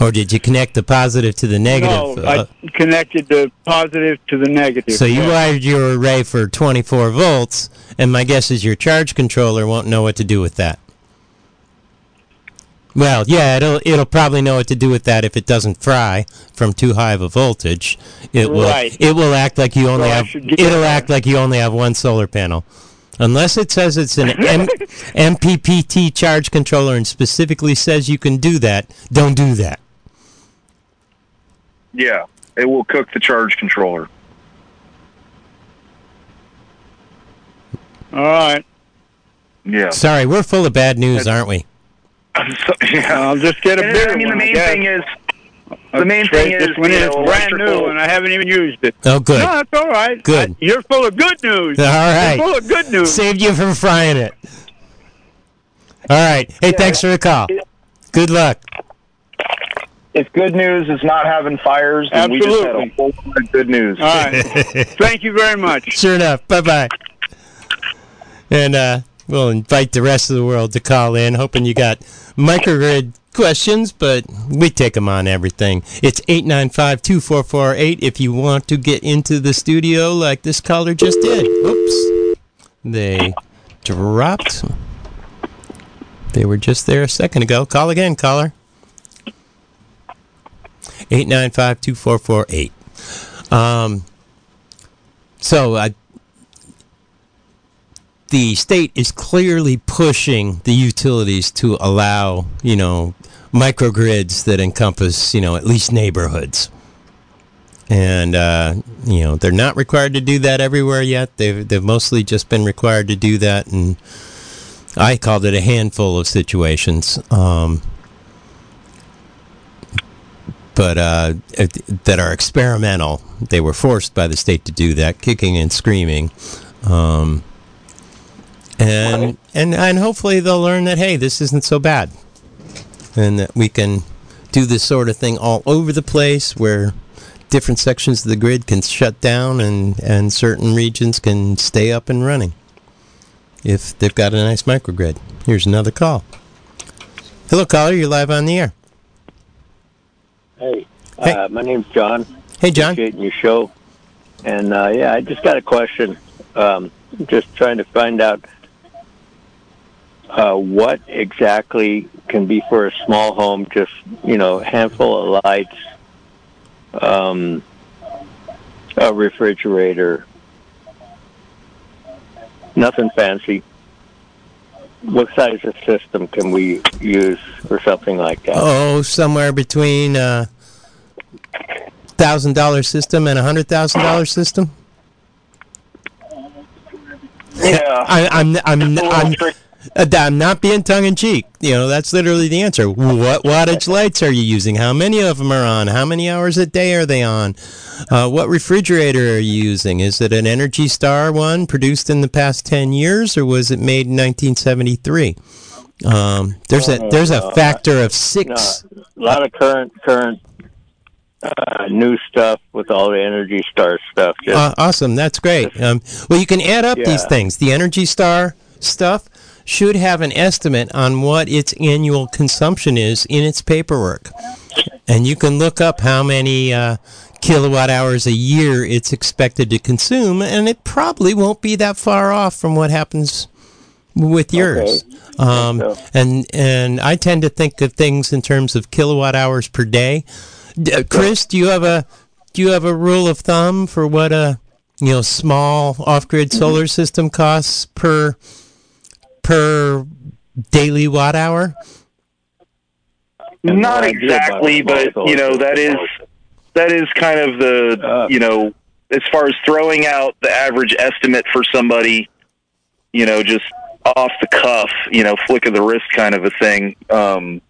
[SPEAKER 1] Or did you connect the positive to the negative?
[SPEAKER 3] No,
[SPEAKER 1] Uh,
[SPEAKER 3] I connected the positive to the negative.
[SPEAKER 1] so you wired your array for 24 volts, and my guess is your charge controller won't know what to do with that. Well, yeah, it'll it'll probably know what to do with that if it doesn't fry from too high of a voltage. It will
[SPEAKER 3] Right.
[SPEAKER 1] it will act like you only
[SPEAKER 3] So
[SPEAKER 1] have it'll act like you only have one solar panel. Unless it says it's an M- MPPT charge controller and specifically says you can do that, don't do that.
[SPEAKER 2] Yeah, it will cook the charge controller.
[SPEAKER 3] All right.
[SPEAKER 2] Yeah.
[SPEAKER 1] Sorry, we're full of bad news, aren't we?
[SPEAKER 2] So, yeah.
[SPEAKER 3] I'll just get a
[SPEAKER 2] And,
[SPEAKER 3] bigger
[SPEAKER 2] I mean, the
[SPEAKER 3] one. I
[SPEAKER 2] main thing is The main thing
[SPEAKER 3] This
[SPEAKER 2] is,
[SPEAKER 3] one
[SPEAKER 2] you
[SPEAKER 3] is
[SPEAKER 2] know,
[SPEAKER 3] brand new,
[SPEAKER 2] electrical-
[SPEAKER 3] and I haven't even used it.
[SPEAKER 1] Oh, good.
[SPEAKER 3] No, that's all right.
[SPEAKER 1] Good.
[SPEAKER 3] I- you're full of good news.
[SPEAKER 1] All right.
[SPEAKER 3] You're full of good news.
[SPEAKER 1] Saved you from frying it. All right. Hey, thanks for the call. Good luck.
[SPEAKER 2] if good news is not having fires, then we just had a
[SPEAKER 3] Absolutely.
[SPEAKER 2] whole lot of good news.
[SPEAKER 3] All right. Thank you very much.
[SPEAKER 1] Sure enough. Bye bye. And uh, we'll invite the rest of the world to call in, hoping you got microgrid questions, but we take them on everything. It's 895 2448 if you want to get into the studio like this caller just did. Oops. They dropped. They were just there a second ago. Call again, caller. 895 2448. Um, so I, the state is clearly pushing the utilities to allow, you know, microgrids that encompass, you know, at least neighborhoods. And uh, you know they're not required to do that everywhere yet. They've they've mostly just been required to do that, and I called it a handful of situations. Um, but uh, that are experimental. They were forced by the state to do that, kicking and screaming, um, and and and hopefully they'll learn that hey, this isn't so bad, and that we can do this sort of thing all over the place where different sections of the grid can shut down and and certain regions can stay up and running if they've got a nice microgrid. Here's another call. Hello, caller. You're live on the air.
[SPEAKER 4] Hey,
[SPEAKER 1] Hey.
[SPEAKER 4] Uh, my name's John.
[SPEAKER 1] Hey, John.
[SPEAKER 4] Appreciating your show. And uh, yeah, I just got a question. Um, just trying to find out uh, what exactly can be for a small home. Just you know, a handful of lights, um, a refrigerator, nothing fancy. What size of system can we use for something like that?
[SPEAKER 1] Oh, somewhere between a thousand dollar system and a hundred thousand dollar system.
[SPEAKER 2] Yeah.
[SPEAKER 1] I, I'm I'm
[SPEAKER 2] It's a little
[SPEAKER 1] I'm, uh, I'm not being tongue in cheek. You know, that's literally the answer. What wattage lights are you using? How many of them are on? How many hours a day are they on? Uh, what refrigerator are you using? Is it an Energy Star one produced in the past ten years, or was it made in 1973? Um, there's a there's a
[SPEAKER 4] no,
[SPEAKER 1] factor of
[SPEAKER 4] No,
[SPEAKER 1] six.
[SPEAKER 4] a lot of current current uh, new stuff with all the Energy Star stuff. Just,
[SPEAKER 1] Uh, awesome, that's great. Um, well, you can add up these things. The Energy Star stuff should have an estimate on what its annual consumption is in its paperwork, and you can look up how many uh, kilowatt hours a year it's expected to consume, and it probably won't be that far off from what happens with yours. Um,
[SPEAKER 4] so.
[SPEAKER 1] and and I tend to think of things in terms of kilowatt hours per day. D- uh, Chris, do you have a do you have a rule of thumb for what a you know small off-grid
[SPEAKER 4] Mm-hmm.
[SPEAKER 1] solar system costs per per daily watt hour?
[SPEAKER 2] Not exactly, but you know that is that is kind of the
[SPEAKER 4] Uh.
[SPEAKER 2] you know as far as throwing out the average estimate for somebody, you know, just off the cuff, you know, flick of the wrist kind of a thing. Um,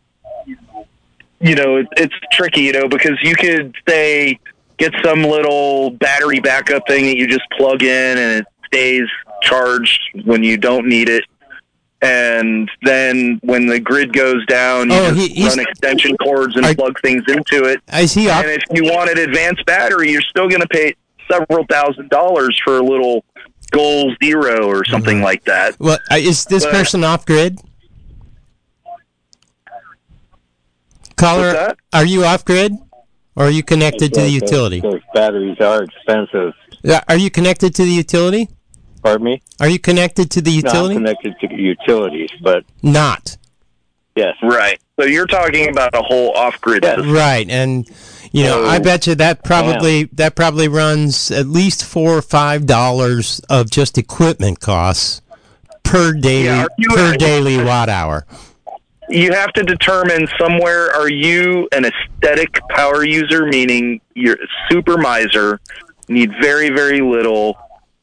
[SPEAKER 2] you know, it, it's tricky, you know, because you could say get some little battery backup thing that you just plug in and it stays charged when you don't need it. And then when the grid goes down, you
[SPEAKER 1] Oh,
[SPEAKER 2] just
[SPEAKER 1] he-
[SPEAKER 2] run extension cords and
[SPEAKER 1] Are-
[SPEAKER 2] plug things into it.
[SPEAKER 1] Is he off?
[SPEAKER 2] And if you wanted advanced battery, you're still going to pay several thousand dollars for a little Goal Zero or something
[SPEAKER 1] Mm-hmm.
[SPEAKER 2] like that.
[SPEAKER 1] Well, uh, is this
[SPEAKER 2] But-
[SPEAKER 1] person off grid? Caller, are you off grid, or are you connected to the
[SPEAKER 4] Those-
[SPEAKER 1] utility?
[SPEAKER 4] Those batteries are expensive.
[SPEAKER 1] Are you connected to the utility?
[SPEAKER 4] Pardon me?
[SPEAKER 1] Are you connected to the
[SPEAKER 4] No, I'm connected to utilities, but
[SPEAKER 1] Not.
[SPEAKER 4] yes.
[SPEAKER 2] Right. So you're talking about a whole off-grid
[SPEAKER 4] Yes.
[SPEAKER 1] Right, and you know, I bet you that probably that probably runs at least four or five dollars of just equipment costs per daily
[SPEAKER 2] Yeah, are you-
[SPEAKER 1] per daily watt hour.
[SPEAKER 2] You have to determine somewhere are you an aesthetic power user, meaning you're a super miser, need very, very little,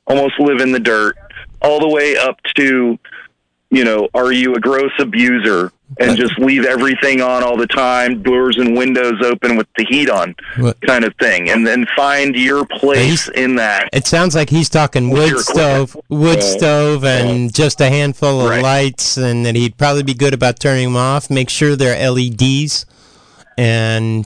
[SPEAKER 2] almost live in the dirt, all the way up to, you know, are you a gross abuser? And just leave everything on all the time, doors and windows open with the heat on,
[SPEAKER 1] What-
[SPEAKER 2] kind of thing, and then find your place in that.
[SPEAKER 1] It sounds like he's talking wood stove, wood stove, and just a handful of
[SPEAKER 2] Right.
[SPEAKER 1] lights, and that he'd probably be good about turning them off. Make sure they're LEDs, and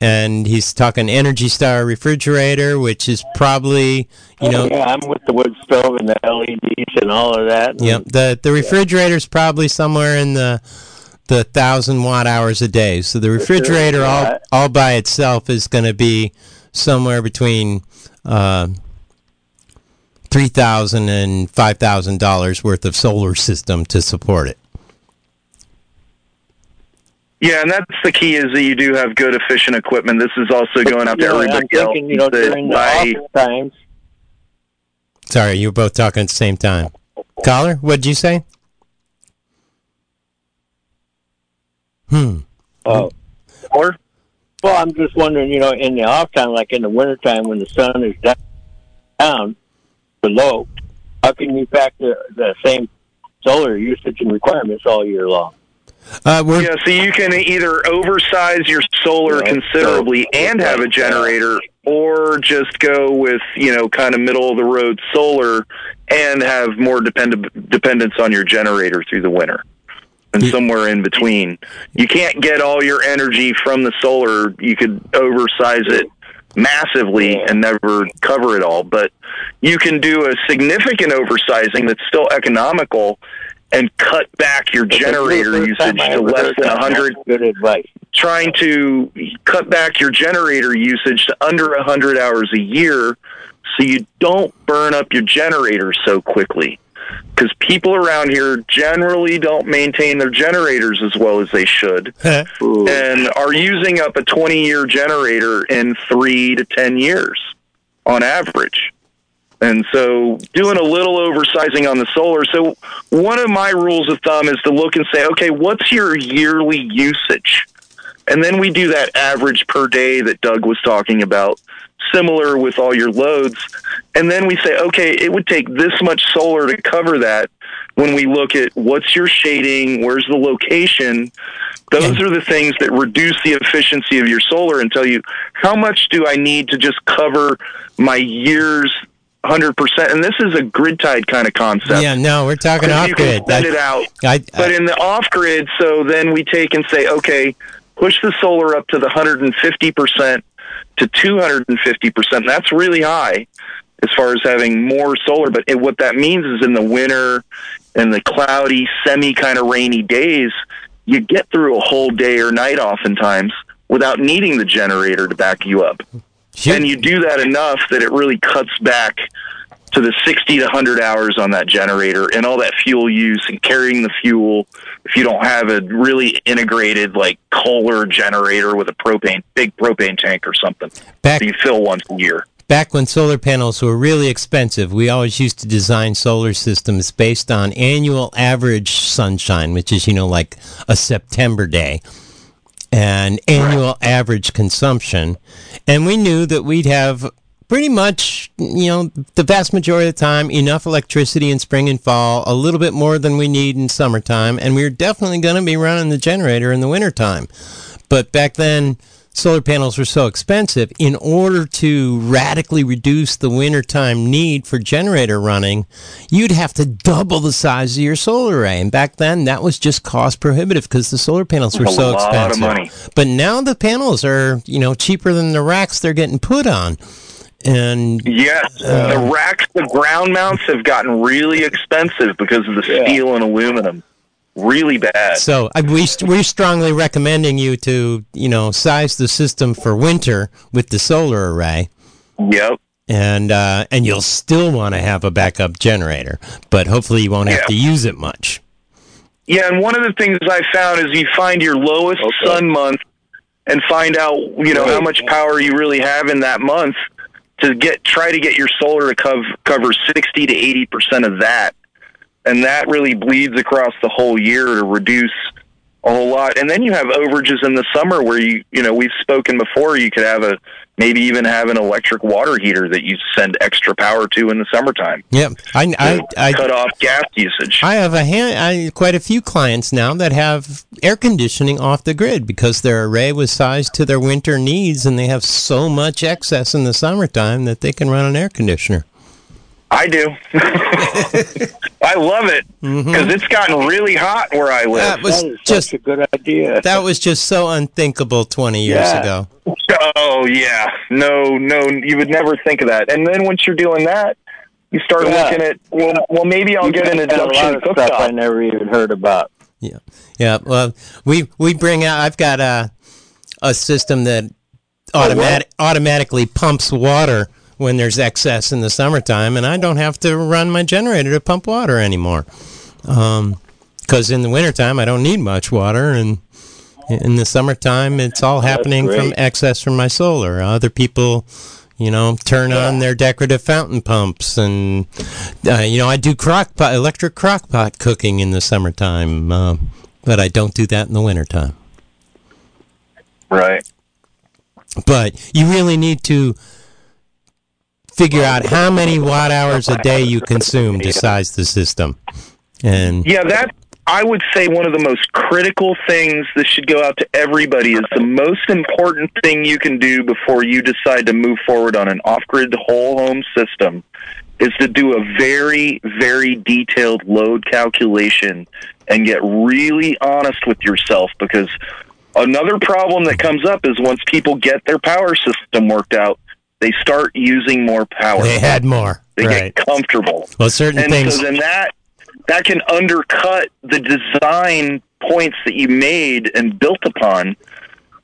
[SPEAKER 1] and he's talking Energy Star refrigerator, which is probably you know.
[SPEAKER 4] yeah, I'm with the wood stove and the LEDs and all of that.
[SPEAKER 1] Yep. The the refrigerator's probably somewhere in the the thousand watt hours a day. So the refrigerator all
[SPEAKER 4] yeah.
[SPEAKER 1] all by itself is going to be somewhere between uh, three thousand and five thousand dollars worth of solar system to support it.
[SPEAKER 2] Yeah, and that's the key is that you do have good, efficient equipment. This is also going out to
[SPEAKER 4] You know,
[SPEAKER 2] everybody
[SPEAKER 4] I'm
[SPEAKER 2] else.
[SPEAKER 4] thinking, you know, during the
[SPEAKER 2] by-
[SPEAKER 4] times,
[SPEAKER 1] Sorry, you were both talking at the same time. Caller, what did you say? Hmm.
[SPEAKER 4] uh,
[SPEAKER 2] or
[SPEAKER 4] well, I'm just wondering, you know, in the off time, like in the wintertime when the sun is down, down below, how can you factor the same solar usage and requirements all year long?
[SPEAKER 1] Uh, we're
[SPEAKER 2] Yeah, so you can either oversize your solar
[SPEAKER 4] Yeah,
[SPEAKER 2] considerably
[SPEAKER 4] so-
[SPEAKER 2] and have a generator, or just go with you know kind of middle of the road solar and have more depend- dependence on your generator through the winter, and
[SPEAKER 1] Yeah.
[SPEAKER 2] somewhere in between. You can't get all your energy from the solar. You could oversize it massively and never cover it all, but you can do a significant oversizing that's still economical. And cut back your generator usage to less than
[SPEAKER 4] that.
[SPEAKER 2] 100
[SPEAKER 4] Good advice.
[SPEAKER 2] trying to cut back your generator usage to under 100 hours a year so you don't burn up your generator so quickly. Because people around here generally don't maintain their generators as well as they should and are using up a 20 year generator in three to 10 years on average. And so doing a little oversizing on the solar. So one of my rules of thumb is to look and say, okay, what's your yearly usage? And then we do that average per day that Doug was talking about, similar with all your loads. And then we say, okay, it would take this much solar to cover that when we look at what's your shading, where's the location. Those are the things that reduce the efficiency of your solar and tell you how much do I need to just cover my year's 100%. And this is a grid tied kind of concept.
[SPEAKER 1] yeah, no, we're talking off grid.
[SPEAKER 2] send it out
[SPEAKER 1] I,
[SPEAKER 2] but in the off grid, so then we take and say, okay, push the solar up to the 150% to 250%. That's really high as far as having more solar. But it, what that means is in the winter and the cloudy, semi kind of rainy days, you get through a whole day or night oftentimes without needing the generator to back you up.
[SPEAKER 1] Shoot.
[SPEAKER 2] And you do that enough that it really cuts back to the 60 to 100 hours on that generator and all that fuel use and carrying the fuel if you don't have a really integrated like Kohler generator with a propane big propane tank or something
[SPEAKER 1] back
[SPEAKER 2] you fill once a year.
[SPEAKER 1] back when solar panels were really expensive, we always used to design solar systems based on annual average sunshine, which is, you know, like a September day, and annual average consumption. And we knew that we'd have pretty much, you know, the vast majority of the time enough electricity in spring and fall, a little bit more than we need in summertime, and we are definitely going to be running the generator in the wintertime. But back then, solar panels were so expensive. In order to radically reduce the wintertime need for generator running, you'd have to double the size of your solar array. And back then, that was just cost prohibitive because the solar panels were
[SPEAKER 2] A
[SPEAKER 1] so
[SPEAKER 2] lot of
[SPEAKER 1] expensive.
[SPEAKER 2] money.
[SPEAKER 1] But now the panels are, you know, cheaper than the racks they're getting put on. And
[SPEAKER 2] Yes, uh, the racks, the ground mounts have gotten really expensive because of the
[SPEAKER 4] Yeah.
[SPEAKER 2] steel and aluminum. Really bad.
[SPEAKER 1] So I, we we're strongly recommending you to you know size the system for winter with the solar array,
[SPEAKER 2] Yep.
[SPEAKER 1] and uh, and you'll still want to have a backup generator, but hopefully you won't have
[SPEAKER 2] Yeah.
[SPEAKER 1] to use it much.
[SPEAKER 2] Yeah, and one of the things I found is you find your lowest
[SPEAKER 4] Okay.
[SPEAKER 2] sun month and find out, you know, how much power you really have in that month to get try to get your solar to cover cover 60 to 80% of that. And that really bleeds across the whole year to reduce a whole lot. And then you have overages in the summer where you, you know, we've spoken before. You could have a maybe even have an electric water heater that you send extra power to in the summertime.
[SPEAKER 1] Yep, I, I, I
[SPEAKER 2] cut off gas usage.
[SPEAKER 1] I have a hand, I, quite a few clients now that have air conditioning off the grid because their array was sized to their winter needs, and they have so much excess in the summertime that they can run an air conditioner.
[SPEAKER 2] I do. I love it because mm-hmm. it's gotten really hot where I live.
[SPEAKER 1] That was
[SPEAKER 4] that
[SPEAKER 1] just
[SPEAKER 4] a good idea.
[SPEAKER 1] That was just so unthinkable 20 years
[SPEAKER 4] Yeah.
[SPEAKER 1] ago.
[SPEAKER 2] Oh yeah, no, no, you would never think of that. And then once you're doing that, you start
[SPEAKER 4] Yeah.
[SPEAKER 2] looking at well, well, maybe I'll
[SPEAKER 4] You
[SPEAKER 2] get an
[SPEAKER 4] guys got a lot
[SPEAKER 2] induction
[SPEAKER 4] of stuff I never even heard about.
[SPEAKER 1] Yeah, yeah. Well, we we bring out. I've got a a system that automatic automatically pumps water when there's excess in the summertime, and I don't have to run my generator to pump water anymore. Because in the wintertime, I don't need much water, and in the summertime, it's all happening from excess from my solar. Other people. You know, turn on their decorative fountain pumps, and uh, you know, I do crock pot, electric crock pot cooking in the summertime, uh, but I don't do that in the wintertime.
[SPEAKER 2] Right.
[SPEAKER 1] But you really need to figure out how many watt hours a day you consume to size the system. And
[SPEAKER 2] Yeah, that I would say one of the most critical things that should go out to everybody is the most important thing you can do before you decide to move forward on an off-grid whole home system is to do a very very detailed load calculation and get really honest with yourself because another problem that comes up is once people get their power system worked out, they start using more power.
[SPEAKER 1] they had more,
[SPEAKER 2] They
[SPEAKER 1] right?
[SPEAKER 2] get comfortable
[SPEAKER 1] Well, certain
[SPEAKER 2] and
[SPEAKER 1] things.
[SPEAKER 2] so then that that can undercut the design points that you made and built upon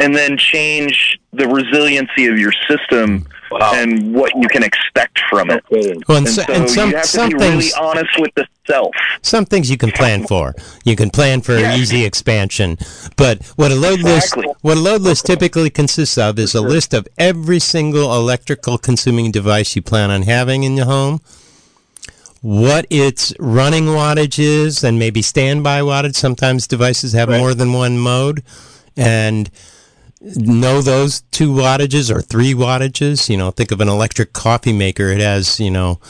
[SPEAKER 2] and then change the resiliency of your system
[SPEAKER 4] Wow.
[SPEAKER 2] and what you can expect from it
[SPEAKER 4] Okay.
[SPEAKER 1] well, and,
[SPEAKER 2] and
[SPEAKER 1] so,
[SPEAKER 2] so
[SPEAKER 1] and some
[SPEAKER 2] you have to
[SPEAKER 1] some
[SPEAKER 2] be really honest with the self
[SPEAKER 1] some things you can plan for. You can plan for
[SPEAKER 2] Yes.
[SPEAKER 1] easy expansion, but what a load
[SPEAKER 2] Exactly.
[SPEAKER 1] list what a load list typically consists of is a list of every single electrical consuming device you plan on having in your home, what its running wattage is, and maybe standby wattage. Sometimes devices have
[SPEAKER 4] Right.
[SPEAKER 1] more than one mode, and know those two wattages or three wattages. You know, think of an electric coffee maker. It has, you know,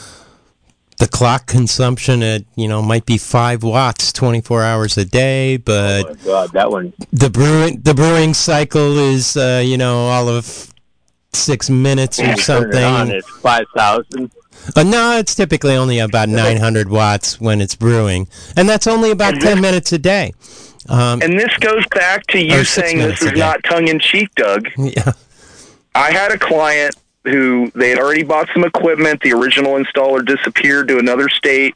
[SPEAKER 1] the clock consumption at, you know, might be five watts 24 hours a day, but
[SPEAKER 4] Oh God, that one.
[SPEAKER 1] the brewing, the brewing cycle is, uh, you know, all of six minutes or
[SPEAKER 4] you turn it on,
[SPEAKER 1] something.
[SPEAKER 4] it's five thousand.
[SPEAKER 1] Uh, no, it's typically only about 900 watts when it's brewing. And that's only about 10 minutes a day. Um,
[SPEAKER 2] and this goes back to you
[SPEAKER 1] Or
[SPEAKER 2] saying this is not tongue-in-cheek doug
[SPEAKER 1] yeah.
[SPEAKER 2] I had a client who they had already bought some equipment. The original installer disappeared to another state.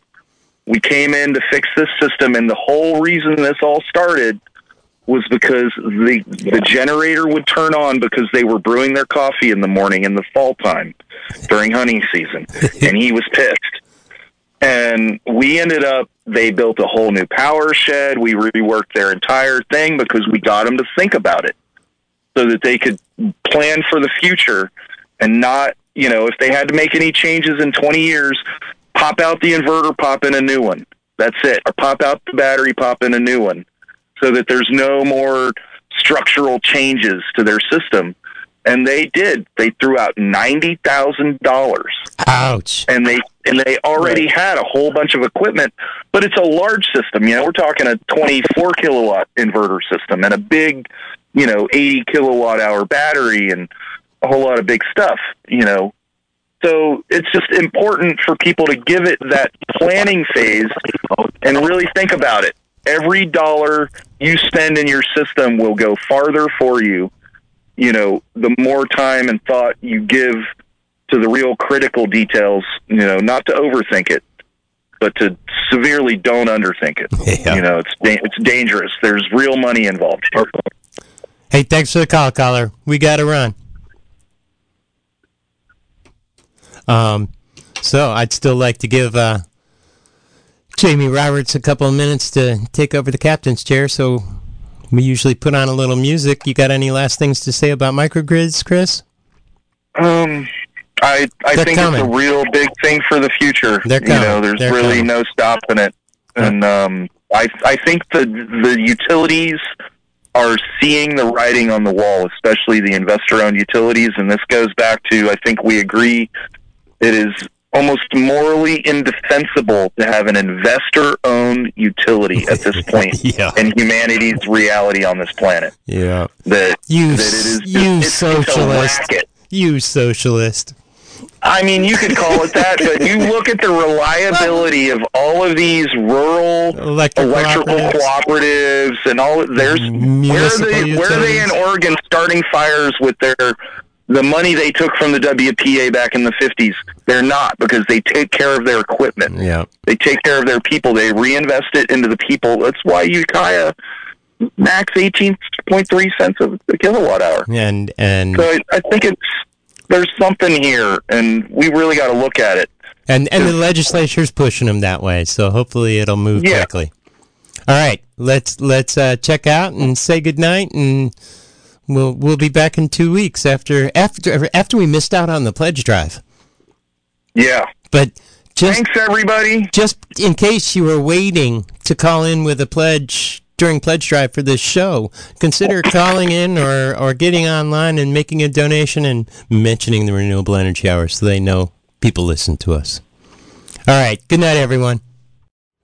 [SPEAKER 2] We came in to fix this system, and the whole reason this all started was because the the generator would turn on because they were brewing their coffee in the morning in the fall time during hunting season, and he was pissed. And we ended up they built a whole new power shed. We reworked their entire thing because we got them to think about it so that they could plan for the future and not, you know, if they had to make any changes in 20 years, pop out the inverter, pop in a new one. That's it. Or pop out the battery, pop in a new one so that there's no more structural changes to their system. And they did. They threw out $90,000
[SPEAKER 1] Ouch.
[SPEAKER 2] and they and they already had a whole bunch of equipment, but it's a large system. You know, we're talking a 24 kilowatt inverter system and a big, you know, 80 kilowatt hour battery and a whole lot of big stuff. You know, so it's just important for people to give it that planning phase and really think about it. Every dollar you spend in your system will go farther for you. You know, the more time and thought you give to the real critical details, you know, not to overthink it, but to severely don't underthink it.
[SPEAKER 1] Yeah.
[SPEAKER 2] You know, it's da- it's dangerous. There's real money involved here.
[SPEAKER 1] Hey, thanks for the call, caller. We got to run. Um, so I'd still like to give uh, Jamie Roberts a couple of minutes to take over the captain's chair. So we usually put on a little music. You got any last things to say about microgrids, Chris?
[SPEAKER 2] Um, I I
[SPEAKER 1] They're
[SPEAKER 2] think
[SPEAKER 1] coming.
[SPEAKER 2] it's a real big thing for the future.
[SPEAKER 1] They're
[SPEAKER 2] You know,
[SPEAKER 1] coming.
[SPEAKER 2] there's
[SPEAKER 1] They're
[SPEAKER 2] really
[SPEAKER 1] coming.
[SPEAKER 2] no stopping it. And um, I I think the the utilities are seeing the writing on the wall, especially the investor-owned utilities, and this goes back to I think we agree it is almost morally indefensible to have an investor-owned utility at this point
[SPEAKER 1] Yeah.
[SPEAKER 2] in humanity's reality on this planet.
[SPEAKER 1] Yeah.
[SPEAKER 2] That
[SPEAKER 1] You,
[SPEAKER 2] that it is
[SPEAKER 1] you
[SPEAKER 2] it's, it's
[SPEAKER 1] socialist. You socialist.
[SPEAKER 2] I mean, you could call it that, but you look at the reliability of all of these rural
[SPEAKER 1] Electric
[SPEAKER 2] electrical
[SPEAKER 1] cooperatives.
[SPEAKER 2] cooperatives and all. There's mm-hmm. where are they? Where are they in. Oregon starting fires with their the money they took from the WPA back in the 50s? They're not because they take care of their equipment.
[SPEAKER 1] Yeah.
[SPEAKER 2] They take care of their people. They reinvest it into the people. That's why Ukiah max 18.3 cents of the kilowatt hour.
[SPEAKER 1] And and
[SPEAKER 2] So I, I think it's there's something here, and we really got to look at it.
[SPEAKER 1] and and the legislature's pushing them that way. So hopefully it'll move
[SPEAKER 2] Yeah.
[SPEAKER 1] quickly. All right, let's let's uh, check out and say goodnight, and we'll we'll be back in two weeks after after after we missed out on the pledge drive.
[SPEAKER 2] Yeah.
[SPEAKER 1] But just
[SPEAKER 2] Thanks, everybody.
[SPEAKER 1] just in case you were waiting to call in with a pledge during pledge drive for this show, consider calling in or, or getting online and making a donation and mentioning the renewable energy hour so they know people listen to us. All right. Good night, everyone.